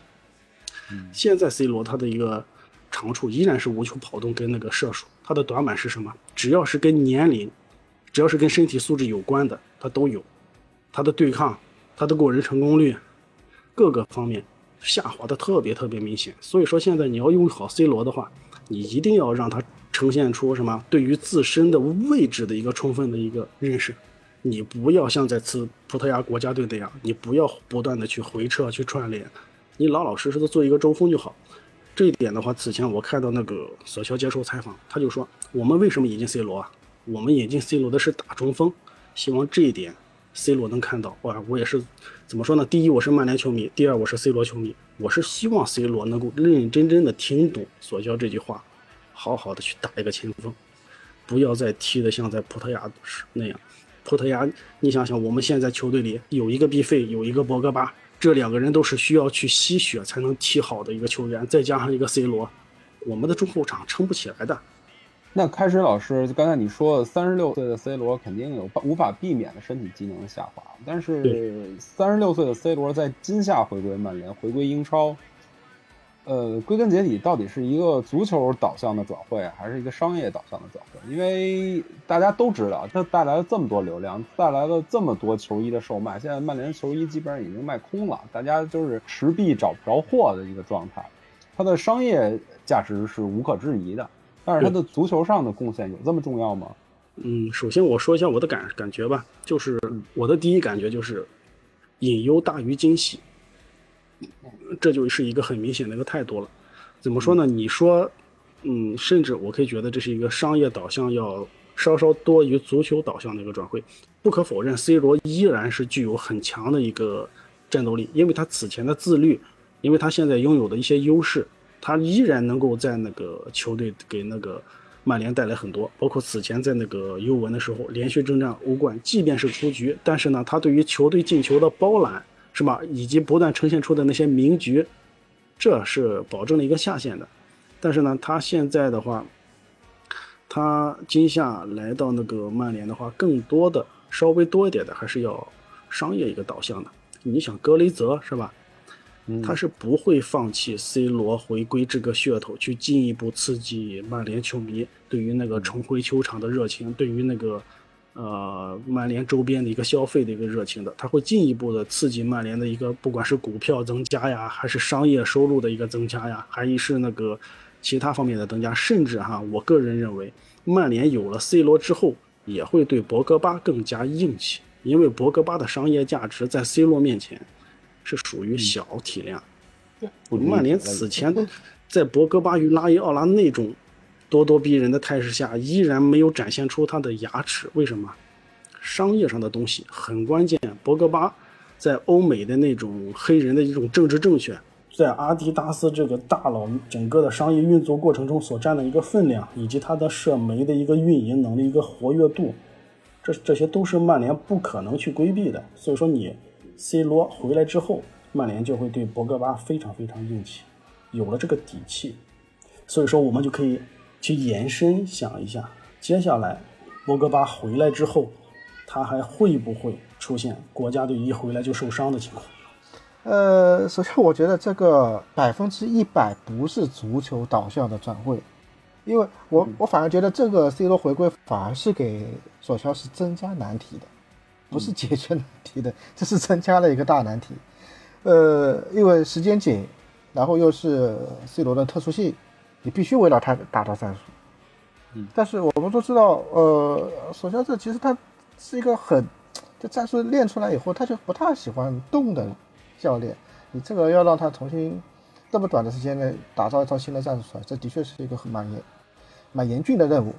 现在 C 罗他的一个长处依然是无球跑动跟那个射术，他的短板是什么？只要是跟年龄。只要是跟身体素质有关的，他都有，他的对抗，他的过人成功率，各个方面下滑的特别特别明显。所以说现在你要用好 C 罗的话，你一定要让他呈现出什么对于自身的位置的一个充分的一个认识。你不要像在次葡萄牙国家队那样，你不要不断的去回撤去串联，你老老实实的做一个中锋就好。这一点的话，此前我看到那个索肖接受采访，他就说我们为什么引进 C 罗啊？我们引进 C 罗的是打中锋，希望这一点 C 罗能看到。哇，我也是怎么说呢？第一，我是曼联球迷；第二，我是 C 罗球迷。我是希望 C 罗能够认认真真的听懂索肖这句话，好好的去打一个前锋，不要再踢的像在葡萄牙那样。葡萄牙，你想想，我们现在球队里有一个毕费，有一个博格巴，这两个人都是需要去吸血才能踢好的一个球员，再加上一个 C 罗，我们的中后场撑不起来的。那开始老师，刚才你说三十六岁的 C 罗肯定有无法避免的身体机能下滑，但是三十六岁的 C 罗在今夏回归曼联，回归英超，呃，归根结底到底是一个足球导向的转会，还是一个商业导向的转会？因为大家都知道，它带来了这么多流量，带来了这么多球衣的售卖，现在曼联球衣基本上已经卖空了，大家就是持币找不着货的一个状态，它的商业价值是无可置疑的。但是它的足球上的贡献有这么重要吗？嗯，首先我说一下我的感感觉吧，就是我的第一感觉就是隐忧大于惊喜，这就是一个很明显的一个态度了。怎么说呢？你说，嗯，甚至我可以觉得这是一个商业导向要稍稍多于足球导向的一个转会。不可否认，C 罗依然是具有很强的一个战斗力，因为他此前的自律，因为他现在拥有的一些优势。他依然能够在那个球队给那个曼联带来很多，包括此前在那个尤文的时候连续征战欧冠，即便是出局，但是呢，他对于球队进球的包揽是吧，以及不断呈现出的那些名局，这是保证了一个下限的。但是呢，他现在的话，他今夏来到那个曼联的话，更多的稍微多一点的还是要商业一个导向的。你想格雷泽是吧？他是不会放弃 C 罗回归这个噱头，去进一步刺激曼联球迷对于那个重回球场的热情，对于那个，呃，曼联周边的一个消费的一个热情的。它会进一步的刺激曼联的一个，不管是股票增加呀，还是商业收入的一个增加呀，还是那个其他方面的增加。甚至哈，我个人认为，曼联有了 C 罗之后，也会对博格巴更加硬气，因为博格巴的商业价值在 C 罗面前。是属于小体量，曼联此前在博格巴与拉伊奥拉那种咄咄逼人的态势下，依然没有展现出他的牙齿。为什么？商业上的东西很关键。博格巴在欧美的那种黑人的一种政治正确，在阿迪达斯这个大佬整个的商业运作过程中所占的一个分量，以及他的社媒的一个运营能力、一个活跃度，这这些都是曼联不可能去规避的。所以说你。C 罗回来之后，曼联就会对博格巴非常非常硬气，有了这个底气，所以说我们就可以去延伸想一下，接下来博格巴回来之后，他还会不会出现国家队一回来就受伤的情况？呃，首先我觉得这个百分之一百不是足球导向的转会，因为我我反而觉得这个 C 罗回归反而是给索乔是增加难题的。不是解决难题的，这是增加了一个大难题。呃，因为时间紧，然后又是 C 罗的特殊性，你必须围绕他打造战术。嗯，但是我们都知道，呃，索肖这其实他是一个很，这战术练出来以后，他就不太喜欢动的教练。你这个要让他重新这么短的时间内打造一套新的战术出来，这的确是一个很蛮严、蛮严峻的任务。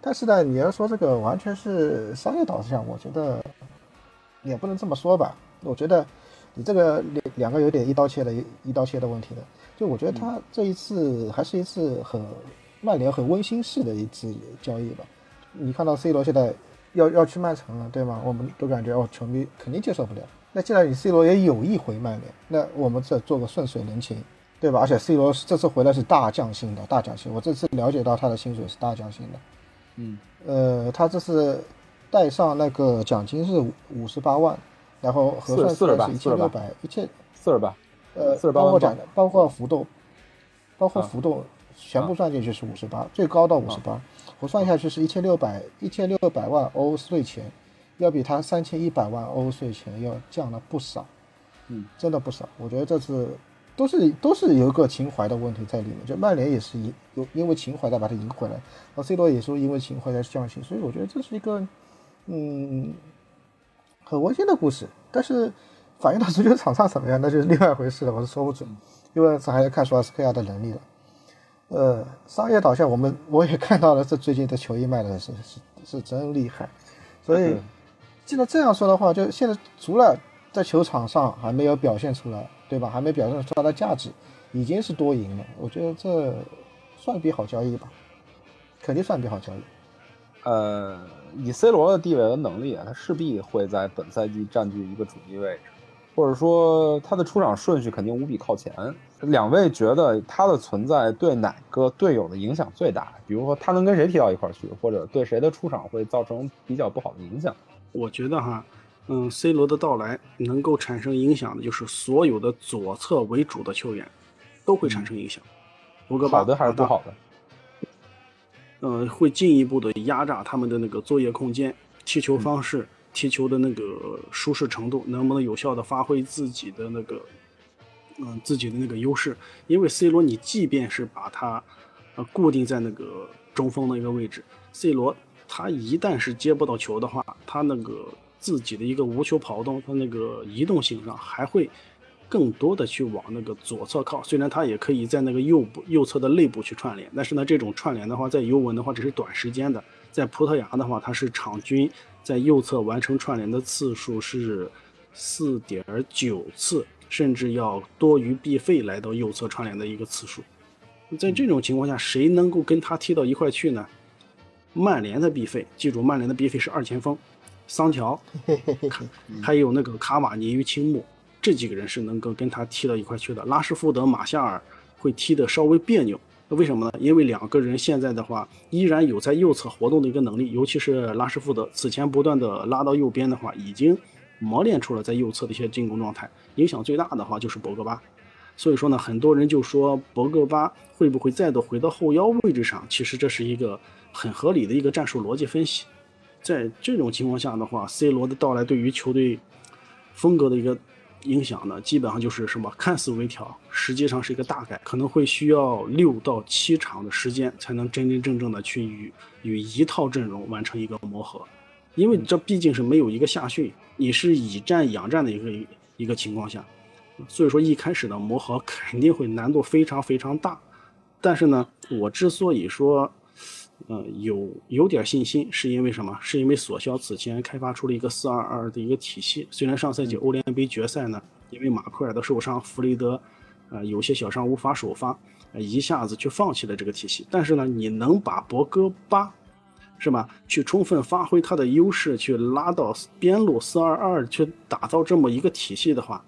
但是呢，你要说这个完全是商业导向，我觉得也不能这么说吧。我觉得你这个两两个有点一刀切的一一刀切的问题的。就我觉得他这一次还是一次很曼联很温馨式的一次交易吧。你看到 C 罗现在要要去曼城了，对吗？我们都感觉哦，球迷肯定接受不了。那既然你 C 罗也有意回曼联，那我们这做个顺水人情，对吧？而且 C 罗这次回来是大降薪的，大降薪。我这次了解到他的薪水是大降薪的。嗯，呃，他这次带上那个奖金是五十八万，然后核算是一千六百一千四十八，呃，包括展的，包括浮动，包括浮动全部算进去是五十八，最高到五十八，我算下去是一千六百一千六百万欧税前，要比他三千一百万欧税前要降了不少，嗯，真的不少，我觉得这次。都是都是有一个情怀的问题在里面，就曼联也是因有因为情怀再把它赢回来，然后 C 罗也是因为情怀在降薪，所以我觉得这是一个嗯很温馨的故事。但是反映到足球场上怎么样，那就是另外一回事了，我是说不准，因为这还要看索尔斯克亚的能力了。呃，商业导向，我们我也看到了，这最近的球衣卖的是是是真厉害。所以既然这样说的话，就现在除了在球场上还没有表现出来。对吧？还没表现出它的价值，已经是多赢了。我觉得这算笔好交易吧，肯定算笔好交易。呃，以 C 罗的地位和能力啊，他势必会在本赛季占据一个主力位置。或者说他的出场顺序肯定无比靠前。两位觉得他的存在对哪个队友的影响最大？比如说他能跟谁踢到一块儿去，或者对谁的出场会造成比较不好的影响？我觉得哈，嗯，C 罗的到来能够产生影响的，就是所有的左侧为主的球员都会产生影响。博格巴好的还是不好的？嗯，会进一步的压榨他们的那个作业空间、踢球方式、踢球的那个舒适程度，能不能有效的发挥自己的那个，嗯，自己的那个优势？因为 C 罗，你即便是把他，呃，固定在那个中锋的一个位置，C 罗他一旦是接不到球的话，他那个自己的一个无球跑动，他那个移动性上还会。更多的去往那个左侧靠，虽然他也可以在那个右部右侧的内部去串联，但是呢，这种串联的话，在尤文的话只是短时间的，在葡萄牙的话，它是场均在右侧完成串联的次数是四点九次，甚至要多于毕费来到右侧串联的一个次数。在这种情况下，谁能够跟他踢到一块去呢？曼联的毕费，记住，曼联的毕费是二前锋，桑乔，还有那个卡瓦尼与青木。这几个人是能够跟他踢到一块去的。拉什福德、马夏尔会踢得稍微别扭，为什么呢？因为两个人现在的话依然有在右侧活动的一个能力，尤其是拉什福德此前不断的拉到右边的话，已经磨练出了在右侧的一些进攻状态。影响最大的话就是博格巴，所以说呢，很多人就说博格巴会不会再度回到后腰位置上？其实这是一个很合理的一个战术逻辑分析。在这种情况下的话，C 罗的到来对于球队风格的一个。影响呢，基本上就是什么？看似微调，实际上是一个大改，可能会需要六到七场的时间才能真真正正的去与与一套阵容完成一个磨合，因为这毕竟是没有一个夏训，你是以战养战的一个一个情况下，所以说一开始的磨合肯定会难度非常非常大。但是呢，我之所以说。呃，有有点信心，是因为什么？是因为索肖此前开发出了一个四二二的一个体系。虽然上赛季欧联杯决赛呢，因为马奎尔的受伤，弗雷德，呃，有些小伤无法首发，一下子就放弃了这个体系。但是呢，你能把博格巴，是吧？去充分发挥他的优势，去拉到边路四二二，去打造这么一个体系的话，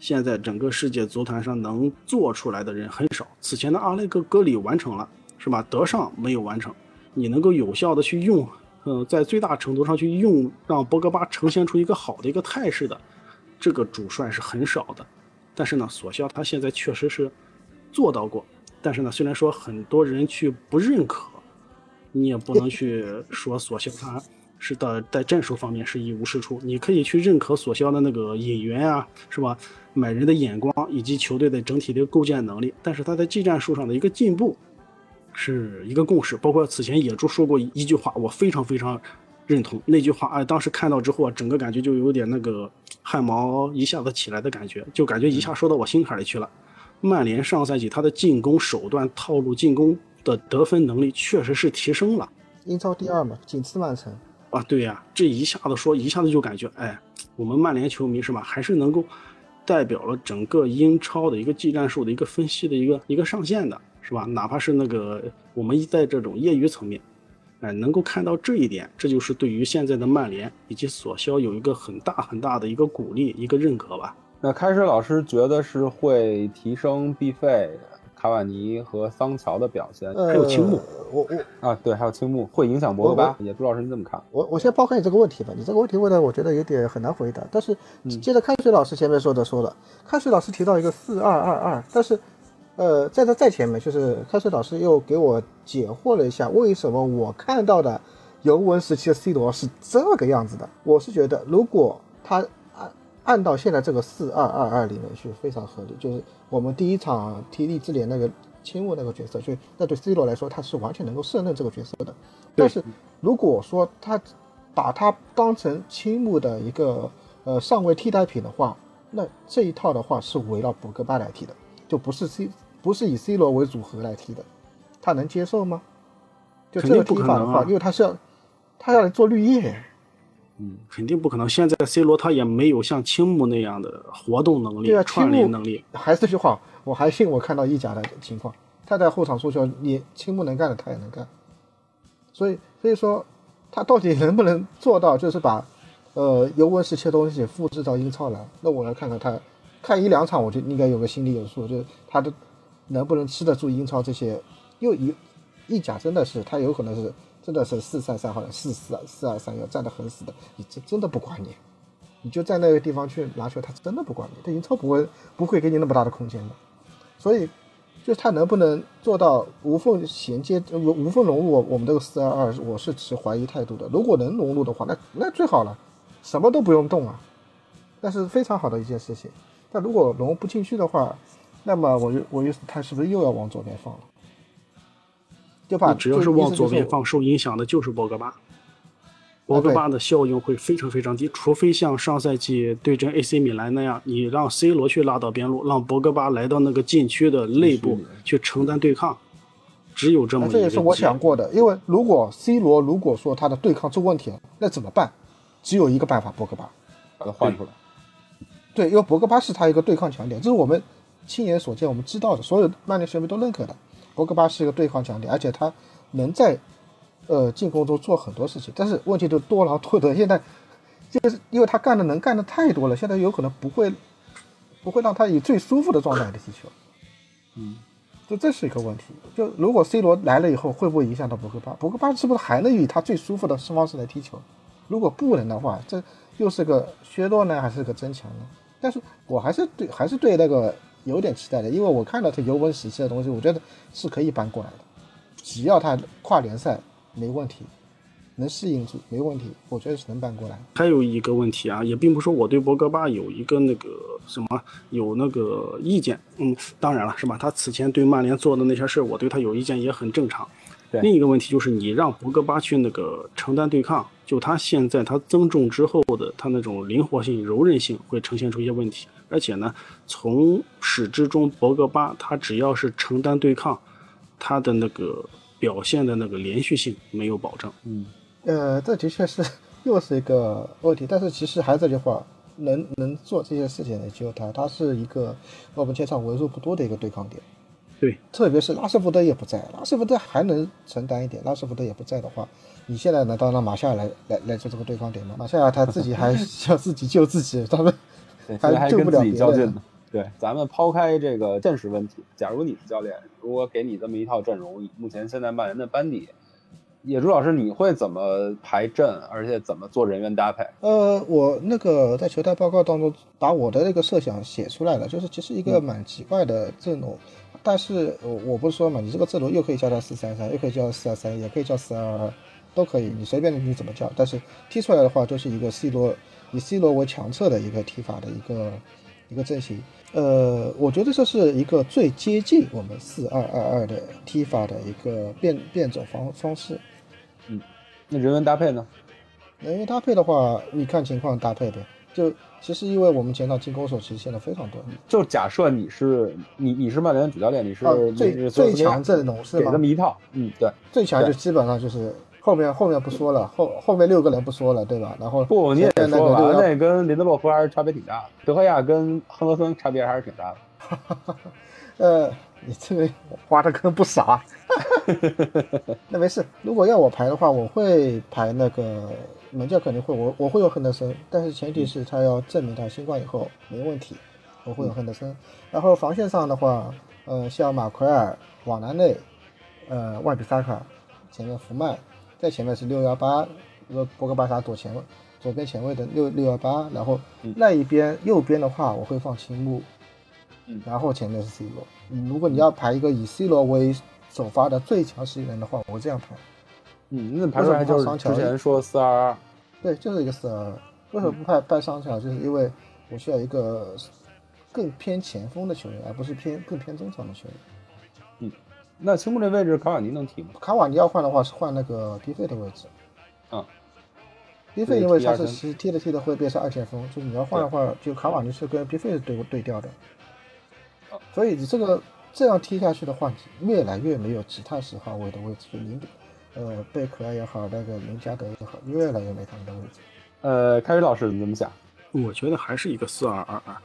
现在整个世界足坛上能做出来的人很少。此前的阿莱格戈里完成了。是吧？德尚没有完成，你能够有效的去用，呃，在最大程度上去用，让博格巴呈现出一个好的一个态势的，这个主帅是很少的。但是呢，索肖他现在确实是做到过。但是呢，虽然说很多人去不认可，你也不能去说索肖他是的在战术方面是一无是处。你可以去认可索肖的那个引援啊，是吧？买人的眼光以及球队的整体的构建能力，但是他在技战术上的一个进步。是一个共识，包括此前野猪说过一句话，我非常非常认同那句话。哎，当时看到之后啊，整个感觉就有点那个汗毛一下子起来的感觉，就感觉一下说到我心坎里去了。曼联上赛季他的进攻手段、套路、进攻的得分能力确实是提升了，英超第二嘛，仅次曼城。啊，对呀，这一下子说，一下子就感觉，哎，我们曼联球迷是吧，还是能够代表了整个英超的一个技战术的一个分析的一个一个上限的。是吧？哪怕是那个我们在这种业余层面，哎，能够看到这一点，这就是对于现在的曼联以及索肖有一个很大很大的一个鼓励，一个认可吧。那开始老师觉得是会提升毕费、卡瓦尼和桑乔的表现，还有青木。我我啊，对，还有青木会影响博格巴，也不知道是你怎么看。我我先抛开你这个问题吧，你这个问题问的我觉得有点很难回答。但是接着开水老师前面说的说了，开水老师提到一个四二二二，但是。呃，在这再前面，就是开水老师又给我解惑了一下，为什么我看到的尤文时期的 C 罗是这个样子的？我是觉得，如果他按按到现在这个四二二二里面去，非常合理。就是我们第一场踢利兹联那个青木那个角色，就那对 C 罗来说，他是完全能够胜任这个角色的。但是如果说他把他当成青木的一个呃上位替代品的话，那这一套的话是围绕博格巴来踢的，就不是 C。不是以 C 罗为组合来踢的，他能接受吗？就这个踢法的话，因为他是要他要来做绿叶，嗯，肯定不可能。现在 C 罗他也没有像青木那样的活动能力、对啊串联能力。还是这句话，我还信我看到意甲的情况，他在后场输球，你青木能干的他也能干。所以，所以说他到底能不能做到，就是把呃尤文时期的东西复制到英超来，那我要看看他看一两场，我就应该有个心里有数，就是他的能不能吃得住英超这些，又一意甲真的是他有可能是真的是四三三或者四四四二三幺站得很死的，你真真的不管你，你就在那个地方去拿球，他真的不管你，他英超不会不会给你那么大的空间的，所以。就他能不能做到无缝衔接、无无缝融入我们这个四二二，我是持怀疑态度的。如果能融入的话，那那最好了，什么都不用动啊，那是非常好的一件事情。但如果融不进去的话，那么我就我就他是不是又要往左边放了？对吧只要是往左边放，受影响的就是博格巴。博格巴的效用会非常非常低，除非像上赛季对阵 AC 米兰那样，你让 C 罗去拉到边路，让博格巴来到那个禁区的内部去承担对抗，只有这么一个。这也是我想过的，因为如果 C 罗如果说他的对抗出问题了，那怎么办？只有一个办法，博格巴把他换出来。对，因为博格巴是他一个对抗强点，这是我们亲眼所见、我们知道的，所有曼联球迷都认可的。博格巴是一个对抗强点，而且他能在。呃，进攻中做很多事情，但是问题就多劳多得。现在就是因为他干的能干的太多了，现在有可能不会不会让他以最舒服的状态来踢球。嗯，就这是一个问题。就如果 C 罗来了以后，会不会影响到博格巴？博格巴是不是还能以他最舒服的方式来踢球？如果不能的话，这又是个削弱呢，还是个增强呢？但是我还是对还是对那个有点期待的，因为我看到他尤文时期的东西，我觉得是可以搬过来的，只要他跨联赛。没问题，能适应住，没问题，我觉得是能搬过来。还有一个问题啊，也并不是说我对博格巴有一个那个什么有那个意见，嗯，当然了，是吧？他此前对曼联做的那些事儿，我对他有意见也很正常。另一个问题就是，你让博格巴去那个承担对抗，就他现在他增重之后的他那种灵活性、柔韧性会呈现出一些问题。而且呢，从始至终，博格巴他只要是承担对抗，他的那个。表现的那个连续性没有保证，嗯，呃，这的确是又是一个问题。但是其实还是这句话，能能做这些事情的只有他，他是一个我们前场为数不多的一个对抗点。对，特别是拉什福德也不在，拉什福德还能承担一点。拉什福德也不在的话，你现在难道让马夏尔来来来做这个对抗点吗？马夏尔他自己还要自己救自己，他们还救不了别人。对，咱们抛开这个现实问题，假如你是教练，如果给你这么一套阵容，目前现在曼联的班底，野猪老师你会怎么排阵，而且怎么做人员搭配？呃，我那个在球探报告当中把我的那个设想写出来了，就是其实一个蛮奇怪的阵容，但是我我不是说嘛，你这个阵容又可以叫它四三三，又可以叫四二三，也可以叫四二二，都可以，你随便你怎么叫，但是踢出来的话就是一个 C 罗以 C 罗为强侧的一个踢法的一个一个阵型。呃，我觉得这是一个最接近我们四二二二的踢法的一个变变种方方式。嗯，那人员搭配呢？人员搭配的话，你看情况搭配呗。就其实因为我们前场进攻手其实现在非常多。就假设你是你你是曼联主教练，你是最最强阵容是吗？给这么一套。嗯，对，最强就基本上就是。后面后面不说了，后后面六个人不说了，对吧？然后不，你也说了，那跟林德洛夫还是差别挺大的，德赫亚跟亨德森差别还是挺大的。呃，你这个花的坑不少。那没事，如果要我排的话，我会排那个门将肯定会，我我会有亨德森，但是前提是他要证明他新冠以后没问题，我会有亨德森。然后防线上的话，呃，像马奎尔、瓦纳内、呃，万比萨卡，前面福曼。在前面是六幺八，呃博格巴萨左前卫，左边前卫的六六幺八，然后那一边右边的话，我会放青木，嗯，然后前面是 C 罗。如果你要排一个以 C 罗为首发的最强十一人的话，我会这样排。嗯，那排出来就是之前说四二二，对，就是一个四二二。为什么不派派桑乔？就是因为我需要一个更偏前锋的球员，而不是偏更偏中场的球员。那青木这位置卡瓦尼能踢吗？卡瓦尼要换的话是换那个迪费的位置。嗯，B 费因为他是踢着踢着会变成二前锋，就是你要换的话，就卡瓦尼是跟迪费是对对调的。所以你这个这样踢下去的话，越来越没有其他十号位的位置，就林呃贝壳也好，那个林加德也好，越来越没他们的位置。呃，开宇老师你怎么想？我觉得还是一个四二二二。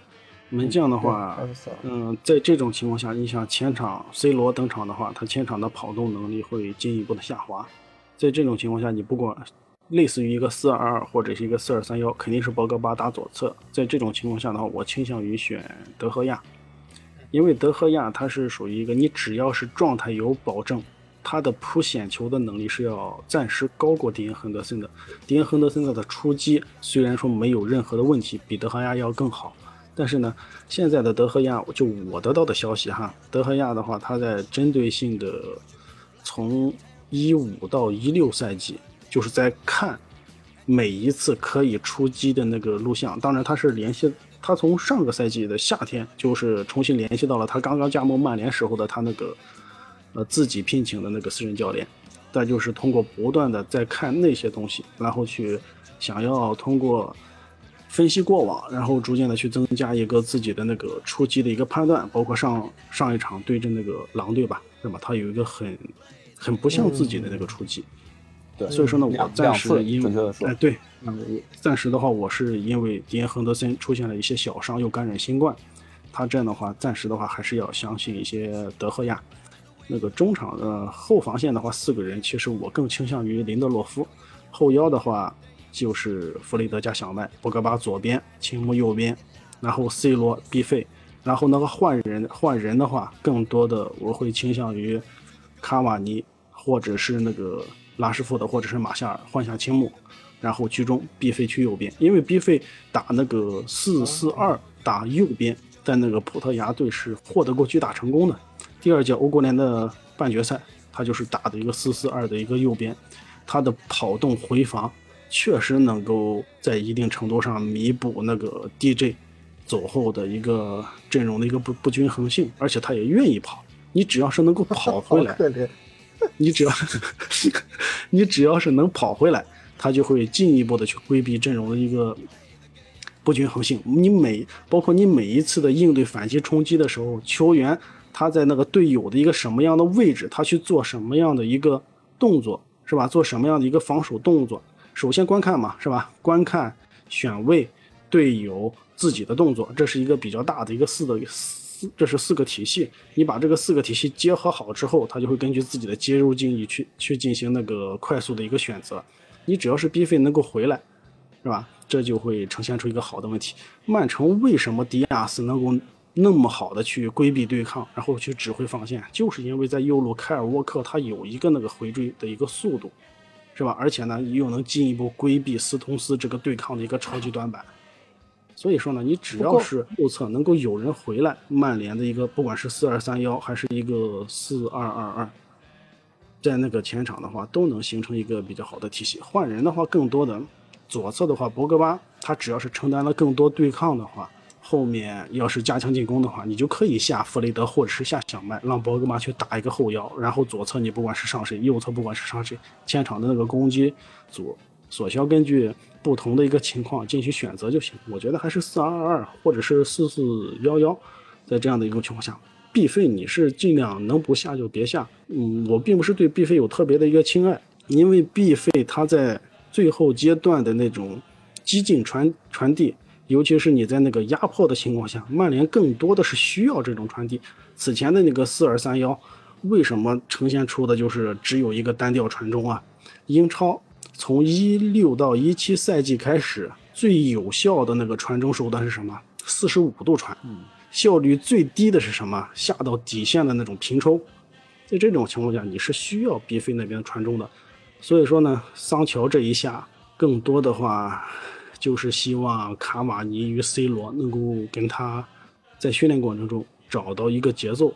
门将的话，嗯，在这种情况下，你想前场 C 罗登场的话，他前场的跑动能力会进一步的下滑。在这种情况下，你不管类似于一个四二二或者是一个四二三幺，肯定是博格巴打左侧。在这种情况下的话，我倾向于选德赫亚，因为德赫亚他是属于一个你只要是状态有保证，他的扑险球的能力是要暂时高过迪恩亨德森的。迪恩亨德森的出击虽然说没有任何的问题，比德赫亚要更好，但是呢，现在的德赫亚就我得到的消息哈，德赫亚的话他在针对性的从一五到一六赛季。就是在看每一次可以出击的那个录像，当然他是联系他从上个赛季的夏天就是重新联系到了他刚刚加盟曼联时候的他那个呃自己聘请的那个私人教练，再就是通过不断的在看那些东西，然后去想要通过分析过往，然后逐渐的去增加一个自己的那个出击的一个判断，包括上上一场对阵那个狼队吧，是吧？他有一个很很不像自己的那个出击。对，所以说呢，我暂时因为哎对，嗯，暂时的话，我是因为迪恩亨德森出现了一些小伤，又感染新冠，他这样的话，暂时的话还是要相信一些德赫亚。那个中场的后防线的话，四个人其实我更倾向于林德洛夫。后腰的话就是弗雷德加小麦，博格巴左边，青木右边，然后 C 罗、B 费，然后那个换人换人的话，更多的我会倾向于卡瓦尼或者是那个。拉什福德或者是马夏尔换下青木，然后居中 B 费去右边，因为 B 费打那个四四二打右边，在那个葡萄牙队是获得过巨大成功的。第二届欧国联的半决赛，他就是打的一个四四二的一个右边，他的跑动回防确实能够在一定程度上弥补那个 DJ 走后的一个阵容的一个不不均衡性，而且他也愿意跑，你只要是能够 跑回来。你只要，你只要是能跑回来，他就会进一步的去规避阵容的一个不均衡性。你每包括你每一次的应对反击冲击的时候，球员他在那个队友的一个什么样的位置，他去做什么样的一个动作，是吧？做什么样的一个防守动作？首先观看嘛，是吧？观看、选位、队友、自己的动作，这是一个比较大的一个四的四。这是四个体系，你把这个四个体系结合好之后，它就会根据自己的接入境遇去去进行那个快速的一个选择。你只要是 B 费能够回来，是吧？这就会呈现出一个好的问题。曼城为什么迪亚斯能够那么好的去规避对抗，然后去指挥防线，就是因为在右路凯尔沃克他有一个那个回追的一个速度，是吧？而且呢，又能进一步规避斯通斯这个对抗的一个超级短板。所以说呢，你只要是右侧能够有人回来，曼联的一个不管是四二三幺还是一个四二二二，在那个前场的话，都能形成一个比较好的体系。换人的话，更多的左侧的话，博格巴他只要是承担了更多对抗的话，后面要是加强进攻的话，你就可以下弗雷德或者是下小麦，让博格巴去打一个后腰，然后左侧你不管是上谁，右侧不管是上谁，前场的那个攻击组所需要根据。不同的一个情况进行选择就行，我觉得还是四二二或者是四四幺幺，在这样的一个情况下，B 费你是尽量能不下就别下。嗯，我并不是对 B 费有特别的一个青睐，因为 B 费他在最后阶段的那种激进传传递，尤其是你在那个压迫的情况下，曼联更多的是需要这种传递。此前的那个四二三幺，为什么呈现出的就是只有一个单调传中啊？英超。从一六到一七赛季开始，最有效的那个传中手段是什么？四十五度传，效率最低的是什么？下到底线的那种平抽。在这种情况下，你是需要 B 费那边传中的。所以说呢，桑乔这一下，更多的话就是希望卡瓦尼与 C 罗能够跟他在训练过程中找到一个节奏，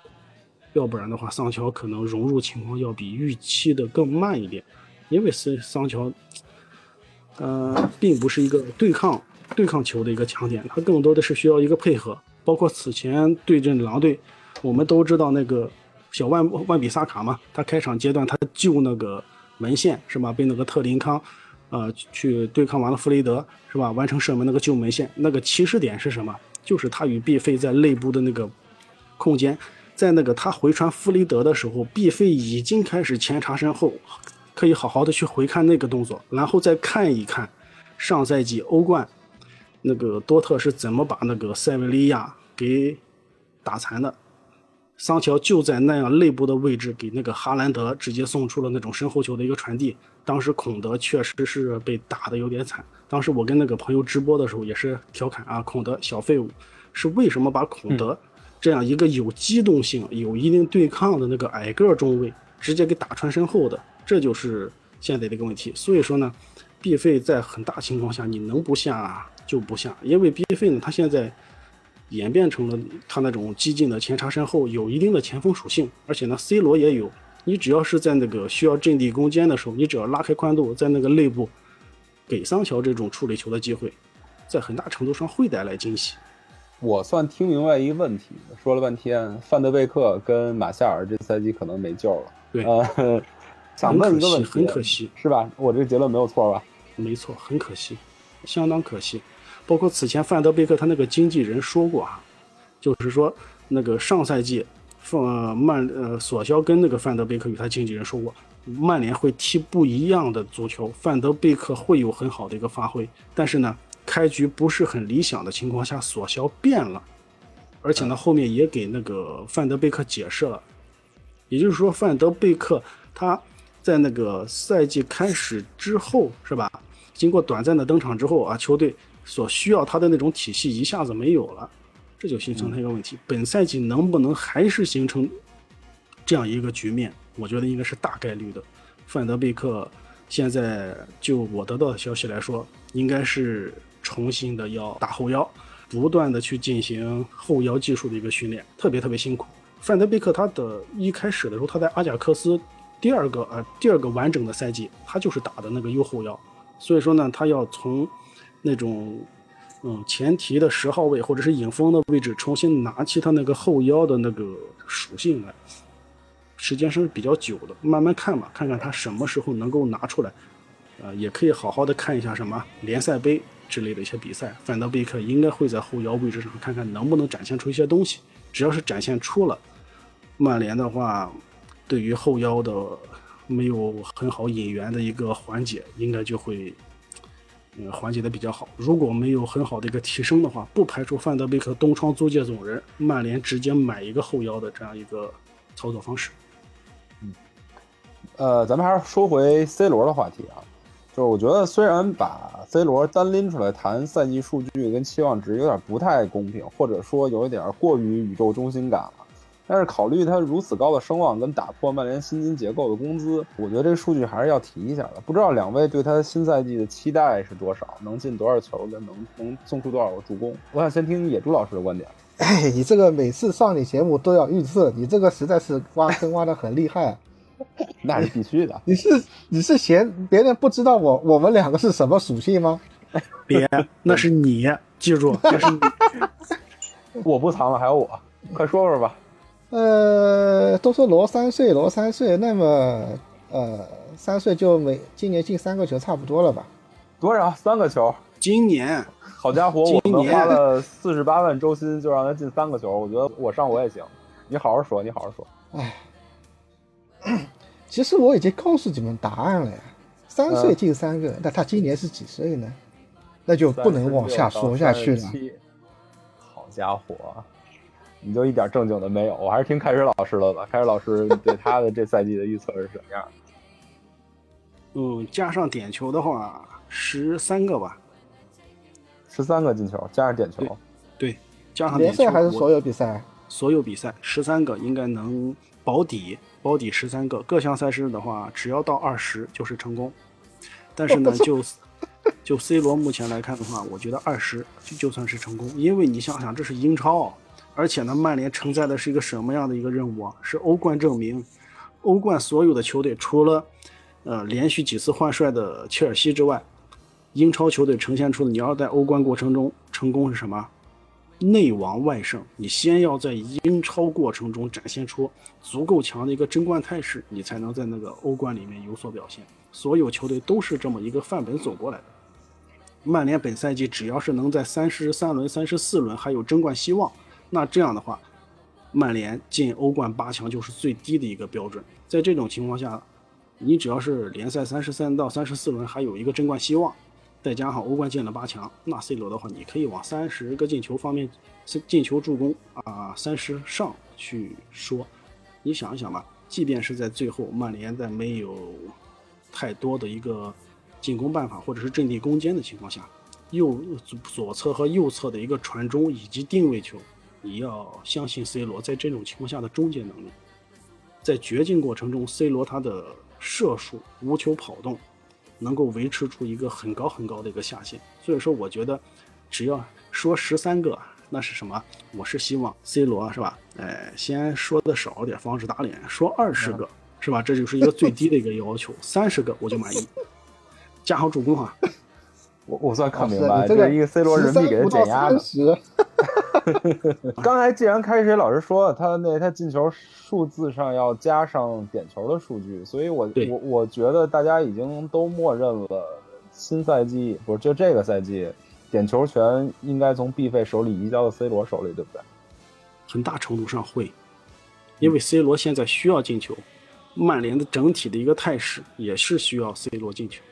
要不然的话，桑乔可能融入情况要比预期的更慢一点。因为是桑乔，呃，并不是一个对抗对抗球的一个强点，他更多的是需要一个配合。包括此前对阵狼队，我们都知道那个小万万比萨卡嘛，他开场阶段他救那个门线是吧？被那个特林康，呃，去对抗完了弗雷德是吧？完成射门那个救门线，那个起始点是什么？就是他与毕费在内部的那个空间，在那个他回传弗雷德的时候，毕费已经开始前插身后。可以好好的去回看那个动作，然后再看一看上赛季欧冠那个多特是怎么把那个塞维利亚给打残的。桑乔就在那样内部的位置给那个哈兰德直接送出了那种身后球的一个传递。当时孔德确实是被打的有点惨。当时我跟那个朋友直播的时候也是调侃啊，孔德小废物，是为什么把孔德这样一个有机动性、有一定对抗的那个矮个中卫直接给打穿身后的？这就是现在的一个问题。所以说呢，毕费在很大情况下你能不下就不下，因为毕费呢他现在。演变成了他那种激进的前插身后，有一定的前锋属性，而且呢，C 罗也有。你只要是在那个需要阵地攻坚的时候，你只要拉开宽度，在那个内部给桑乔这种处理球的机会，在很大程度上会带来惊喜。我算听明白一个问题，说了半天，范德贝克跟马夏尔这赛季可能没救了。对，呃，想问一个问题，很可惜，是吧？我这个结论没有错吧？没错，很可惜，相当可惜。包括此前范德贝克他那个经纪人说过啊，就是说那个上赛季，范曼呃索肖跟那个范德贝克与他经纪人说过，曼联会踢不一样的足球，范德贝克会有很好的一个发挥，但是呢，开局不是很理想的情况下，索肖变了，而且呢后面也给那个范德贝克解释了，也就是说范德贝克他在那个赛季开始之后是吧，经过短暂的登场之后啊，球队。所需要他的那种体系一下子没有了，这就形成了一个问题。本赛季能不能还是形成这样一个局面？我觉得应该是大概率的。范德贝克现在就我得到的消息来说，应该是重新的要打后腰，不断的去进行后腰技术的一个训练，特别特别辛苦。范德贝克他的一开始的时候，他在阿贾克斯第二个呃第二个完整的赛季，他就是打的那个右后腰，所以说呢，他要从那种，嗯，前提的十号位或者是影锋的位置，重新拿起他那个后腰的那个属性来，时间是比较久的，慢慢看吧，看看他什么时候能够拿出来，呃，也可以好好的看一下什么联赛杯之类的一些比赛，范德贝克应该会在后腰位置上看看能不能展现出一些东西，只要是展现出了，曼联的话，对于后腰的没有很好引援的一个缓解，应该就会。嗯，缓解的比较好。如果没有很好的一个提升的话，不排除范德贝克东窗租借走人，曼联直接买一个后腰的这样一个操作方式。嗯，呃，咱们还是说回 C 罗的话题啊，就是我觉得虽然把 C 罗单拎出来谈赛季数据跟期望值有点不太公平，或者说有一点过于宇宙中心感了。但是考虑他如此高的声望跟打破曼联薪金结构的工资，我觉得这个数据还是要提一下的。不知道两位对他新赛季的期待是多少？能进多少球？跟能能送出多少个助攻？我想先听野猪老师的观点。哎，你这个每次上你节目都要预测，你这个实在是挖坑挖的很厉害。那是必须的。你是你是嫌别人不知道我我们两个是什么属性吗？别，那是你，记住，那是你。我不藏了，还有我，快说说吧。呃，都说罗三岁，罗三岁，那么呃，三岁就每今年进三个球差不多了吧？多少？三个球？今年？好家伙，我们花了四十八万周薪就让他进三个球，我觉得我上我也行。你好好说，你好好说。哎，其实我已经告诉你们答案了呀，三岁进三个，那他今年是几岁呢？那就不能往下说下去了。好家伙！你就一点正经的没有，我还是听开始老师的吧。开始老师对他的这赛季的预测是什么样？嗯，加上点球的话，十三个吧。十三个进球，加上点球。对，加上联赛还是所有比赛？所有比赛十三个应该能保底，保底十三个。各项赛事的话，只要到二十就是成功。但是呢，就 就 C 罗目前来看的话，我觉得二十就就算是成功，因为你想想，这是英超。而且呢，曼联承载的是一个什么样的一个任务啊？是欧冠证明，欧冠所有的球队除了，呃，连续几次换帅的切尔西之外，英超球队呈现出的你要在欧冠过程中成功是什么？内王外胜。你先要在英超过程中展现出足够强的一个争冠态势，你才能在那个欧冠里面有所表现。所有球队都是这么一个范本走过来的。曼联本赛季只要是能在三十三轮、三十四轮还有争冠希望。那这样的话，曼联进欧冠八强就是最低的一个标准。在这种情况下，你只要是联赛三十三到三十四轮还有一个争冠希望，再加上欧冠进了八强，那 C 罗的话，你可以往三十个进球方面，进球助攻啊三十上去说。你想一想吧，即便是在最后曼联在没有太多的一个进攻办法或者是阵地攻坚的情况下，右左侧和右侧的一个传中以及定位球，你要相信 C 罗在这种情况下的终结能力。在绝境过程中，C 罗他的射术、无球跑动，能够维持出一个很高很高的一个下限。所以说，我觉得只要说十三个，那是什么？我是希望 C 罗是吧？哎，先说的少点，防止打脸。说二十个是吧？这就是一个最低的一个要求。三十个我就满意。加好助攻啊。我我算看明白，这是一个 C 罗人民币给他减压的。刚才既然开水老师说他那他进球数字上要加上点球的数据，所以我我我觉得大家已经都默认了新赛季不是就这个赛季点球权应该从 B 费手里移交到 C 罗手里，对不对？很大程度上会，因为 C 罗现在需要进球，曼联的整体的一个态势也是需要 C 罗进球。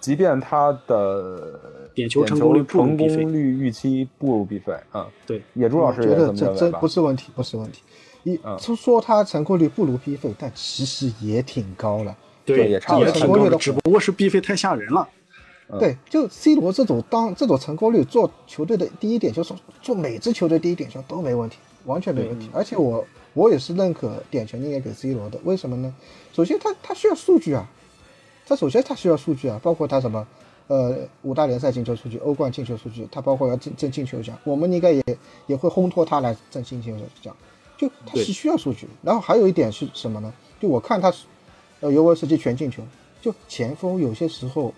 即便他的点球成功率成功率预期不如必费啊，对，野猪老师觉得这这不是问题，不是问题。一说说他成功率不如必费，但其实也挺高了，对，也差不多成功率的，只不过是必费太吓人了。对，就 C 罗这种当这种成功率做球队的第一点球，做做每支球队第一点球都没问题，完全没问题。而且我我也是认可点球应该给 C 罗的，为什么呢？首先他他需要数据啊。他首先他需要数据啊，包括他什么，呃，五大联赛进球数据、欧冠进球数据，他包括要争争进球奖，我们应该也也会烘托他来争进球奖，就他是需要数据。然后还有一点是什么呢？就我看他，呃，尤文斯基全进球，就前锋有些时候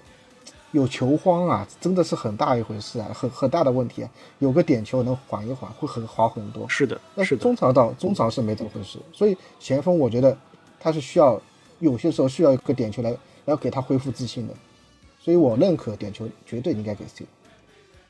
有球荒啊，真的是很大一回事啊，很很大的问题啊。有个点球能缓一缓，会很好很多。是的，那中场到中场是没这么回事，所以前锋我觉得他是需要有些时候需要一个点球来。要给他恢复自信的，所以我认可点球绝对应该给 C，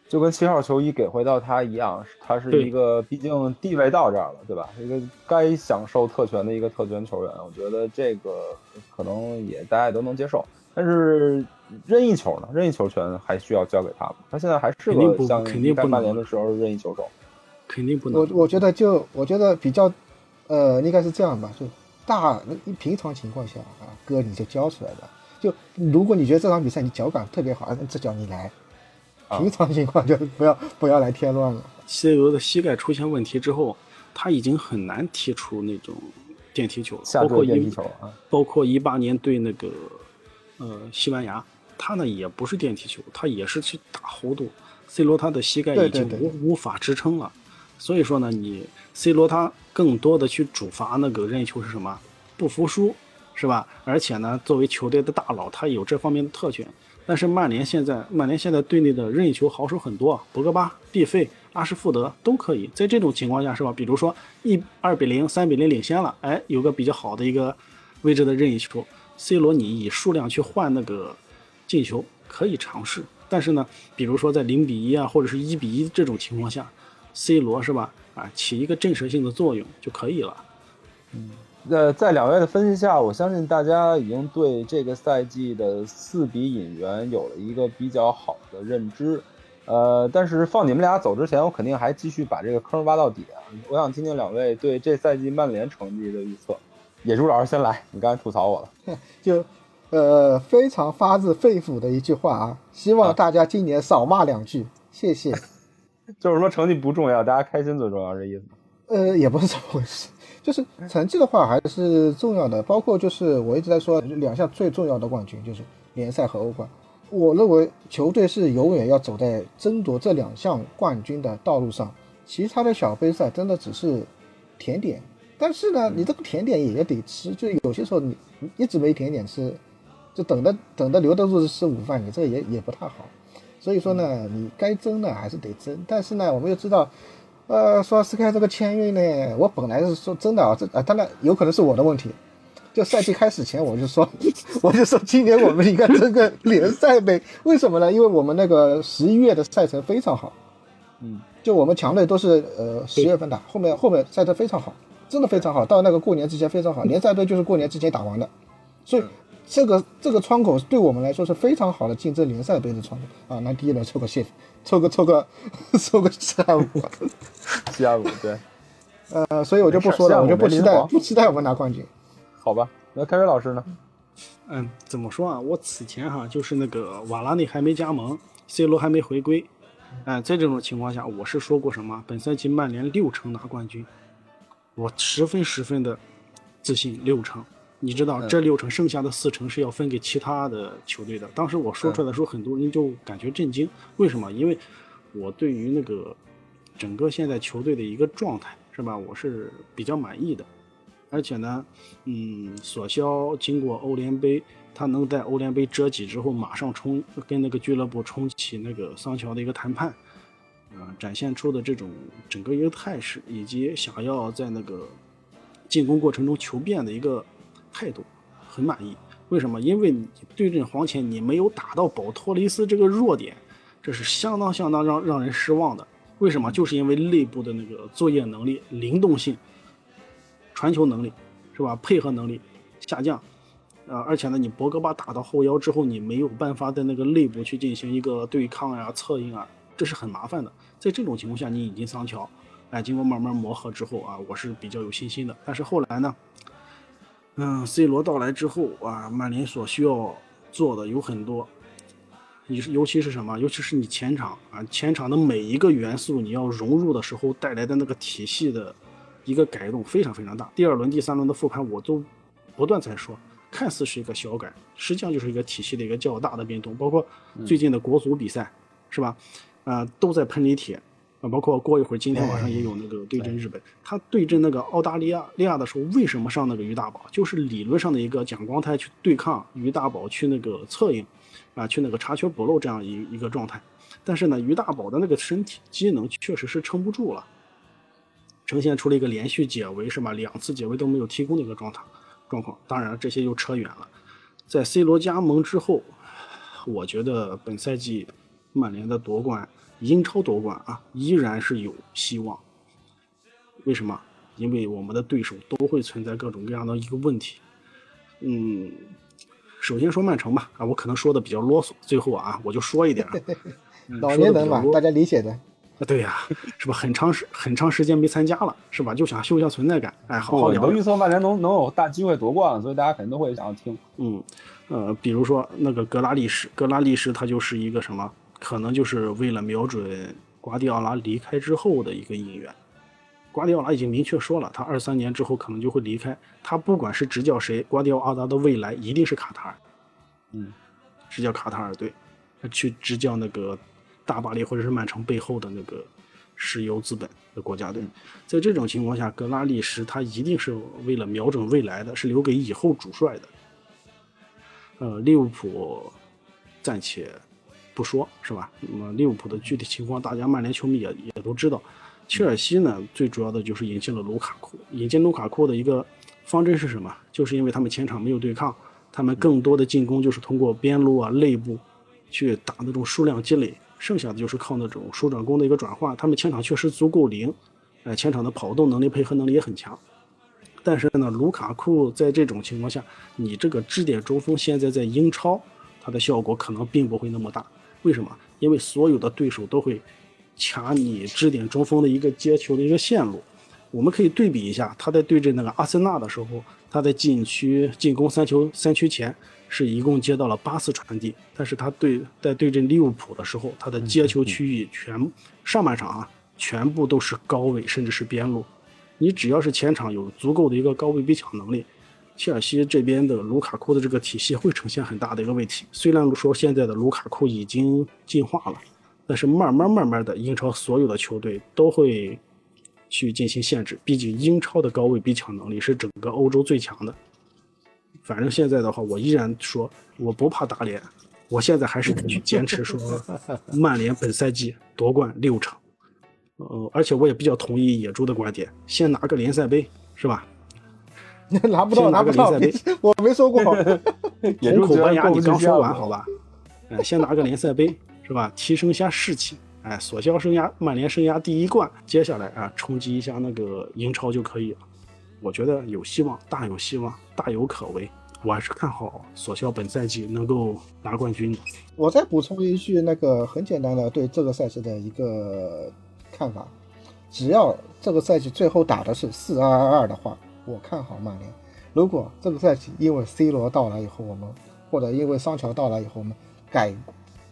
就跟七号球衣给回到他一样，他是一个毕竟地位到这儿了，对吧？一个该享受特权的一个特权球员，我觉得这个可能也大家也都能接受。但是任意球呢？任意球权还需要交给他吗？他现在还是个像在曼联的时候任意球手，肯定不能。我我觉得就我觉得比较，呃，应该是这样吧，就大平常情况下啊，哥你就交出来了。就如果你觉得这场比赛你脚感特别好，这脚你来。平常情况就不要不要来添乱了。C 罗的膝盖出现问题之后，他已经很难踢出那种电梯球了。包括一啊，包括一八年对那个呃西班牙，他呢也不是电梯球，他也是去打弧度。C 罗他的膝盖已经无无法支撑了，所以说呢，你 C 罗他更多的去主罚那个任意球是什么？不服输。是吧？而且呢，作为球队的大佬，他有这方面的特权。但是曼联现在，曼联现在队内的任意球好手很多，博格巴、毕费、阿什福德都可以。在这种情况下，是吧？比如说一二比零、三比零领先了，哎，有个比较好的一个位置的任意球，C 罗你以数量去换那个进球可以尝试。但是呢，比如说在零比一啊，或者是一比一这种情况下，C 罗是吧？啊，起一个震慑性的作用就可以了。嗯。呃，在两位的分析下，我相信大家已经对这个赛季的四比引援有了一个比较好的认知。呃，但是放你们俩走之前，我肯定还继续把这个坑挖到底啊！我想听听两位对这赛季曼联成绩的预测。野猪老师先来，你刚才吐槽我了，就呃非常发自肺腑的一句话啊，希望大家今年少骂两句，谢谢。就是说成绩不重要，大家开心最重要，这意思？呃，也不是这么回事。就是成绩的话还是重要的，包括就是我一直在说两项最重要的冠军就是联赛和欧冠。我认为球队是永远要走在争夺这两项冠军的道路上，其他的小杯赛真的只是甜点。但是呢，你这个甜点也得吃，就有些时候你一直没甜点吃，就等着等着留得住吃午饭，你这也也不太好。所以说呢，你该争呢还是得争，但是呢，我们又知道。呃，说斯凯这个签约呢，我本来是说真的啊，这啊当然有可能是我的问题。就赛季开始前我就说，我就说今年我们应该争个联赛杯，为什么呢？因为我们那个十一月的赛程非常好，嗯，就我们强队都是呃十月份打，后面后面赛程非常好，真的非常好，到那个过年之前非常好，联赛杯就是过年之前打完的，所以这个这个窗口对我们来说是非常好的竞争联赛杯的窗口啊！那第一轮抽个谢，抽个凑个 凑个下午，下午对，呃，所以我就不说了，我就不期待不期待我们拿冠军。好吧，那开水老师呢？嗯，怎么说啊？我此前哈就是那个瓦拉内还没加盟，C 罗还没回归，哎，在这种情况下，我是说过什么？本赛季曼联六成拿冠军，我十分十分的自信六成。你知道这六成剩下的四成是要分给其他的球队的。当时我说出来的时候，很多人就感觉震惊。为什么？因为我对于那个整个现在球队的一个状态，是吧？我是比较满意的。而且呢，嗯，索肖经过欧联杯，他能在欧联杯折戟之后，马上冲跟那个俱乐部重启那个桑乔的一个谈判，啊，展现出的这种整个一个态势，以及想要在那个进攻过程中求变的一个。态度很满意，为什么？因为你对阵黄潜，你没有打到保托雷斯这个弱点，这是相当相当让让人失望的。为什么？就是因为内部的那个作业能力、灵动性、传球能力，是吧？配合能力下降，呃，而且呢，你博格巴打到后腰之后，你没有办法在那个内部去进行一个对抗呀、策应啊，这是很麻烦的。在这种情况下，你引进桑乔，哎，经过慢慢磨合之后啊，我是比较有信心的。但是后来呢？嗯，C 罗到来之后啊，曼联所需要做的有很多，你是尤其是什么？尤其是你前场啊，前场的每一个元素你要融入的时候带来的那个体系的一个改动非常非常大。第二轮、第三轮的复盘我都不断在说，看似是一个小改，实际上就是一个体系的一个较大的变动。包括最近的国足比赛，是吧？啊，都在喷李铁。啊，包括过一会儿，今天晚上也有那个对阵日本。他对阵那个澳大利亚利亚的时候，为什么上那个于大宝？就是理论上的一个蒋光太去对抗于大宝，去那个策应，啊，去那个查缺补漏这样一一个状态。但是呢，于大宝的那个身体机能确实是撑不住了，呈现出了一个连续解围是吧？两次解围都没有提供的一个状态状况。当然这些又扯远了。在 C 罗加盟之后，我觉得本赛季曼联的夺冠。英超夺冠啊，依然是有希望。为什么？因为我们的对手都会存在各种各样的一个问题。嗯，首先说曼城吧，啊，我可能说的比较啰嗦，最后啊，我就说一点。老年人嘛，大家理解的。啊，对呀，是吧？很长时很长时间没参加了，是吧？就想秀一下存在感。哎，好好聊。我预测曼联能能有大机会夺冠了，所以大家肯定都会想要听。嗯，呃，比如说那个格拉利什，格拉利什他就是一个什么？可能就是为了瞄准瓜迪奥拉离开之后的一个引援。瓜迪奥拉已经明确说了，他二三年之后可能就会离开。他不管是执教谁，瓜迪奥拉的未来一定是卡塔尔。嗯，执教卡塔尔队，去执教那个大巴黎或者是曼城背后的那个石油资本的国家队。在这种情况下，格拉利什他一定是为了瞄准未来的，是留给以后主帅的。呃，利物浦暂且。不说是吧？那么利物浦的具体情况，大家曼联球迷也也都知道。切尔西呢，最主要的就是引进了卢卡库。引进卢卡库的一个方针是什么？就是因为他们前场没有对抗，他们更多的进攻就是通过边路啊、内部去打那种数量积累，剩下的就是靠那种输转攻的一个转化。他们前场确实足够灵，哎，前场的跑动能力、配合能力也很强。但是呢，卢卡库在这种情况下，你这个支点中锋现在在英超，它的效果可能并不会那么大。为什么？因为所有的对手都会卡你支点中锋的一个接球的一个线路。我们可以对比一下，他在对阵那个阿森纳的时候，他在禁区进攻三球三区前是一共接到了八次传递，但是他对在对阵利物浦的时候，他的接球区域全上半场啊全部都是高位甚至是边路。你只要是前场有足够的一个高位逼抢能力。切尔西这边的卢卡库的这个体系会呈现很大的一个问题。虽然说现在的卢卡库已经进化了，但是慢慢慢慢的，英超所有的球队都会去进行限制。毕竟英超的高位逼抢能力是整个欧洲最强的。反正现在的话，我依然说我不怕打脸，我现在还是去坚持说，曼联本赛季夺冠六场。呃，而且我也比较同意野猪的观点，先拿个联赛杯，是吧？拿不到，拿不到，我没说过。红口班牙，你刚说完好吧？哎，先拿个联赛杯是吧？提升一下士气。哎，索肖生涯曼联生涯第一冠，接下来啊，冲击一下那个英超就可以了。我觉得有希望，大有希望，大有可为。我还是看好索肖本赛季能够拿冠军的。我再补充一句，那个很简单的对这个赛事的一个看法，只要这个赛季最后打的是四二二二的话，我看好曼联。如果这个赛季因为 C 罗到来以后，我们或者因为桑乔到来以后，我们改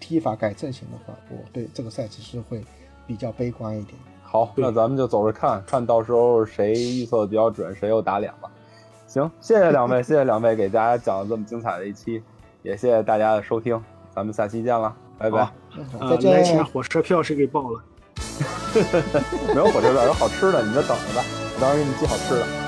踢法改阵型的话，我对这个赛季是会比较悲观一点。好，那咱们就走着看看到时候谁预测的比较准，谁又打脸了。行，谢谢两位，谢谢两位给大家讲了这么精彩的一期，也谢谢大家的收听，咱们下期见了，拜拜。呃，来钱火车票谁给报了？没有火车票，有好吃的，你就等着吧，我到时候给你寄好吃的。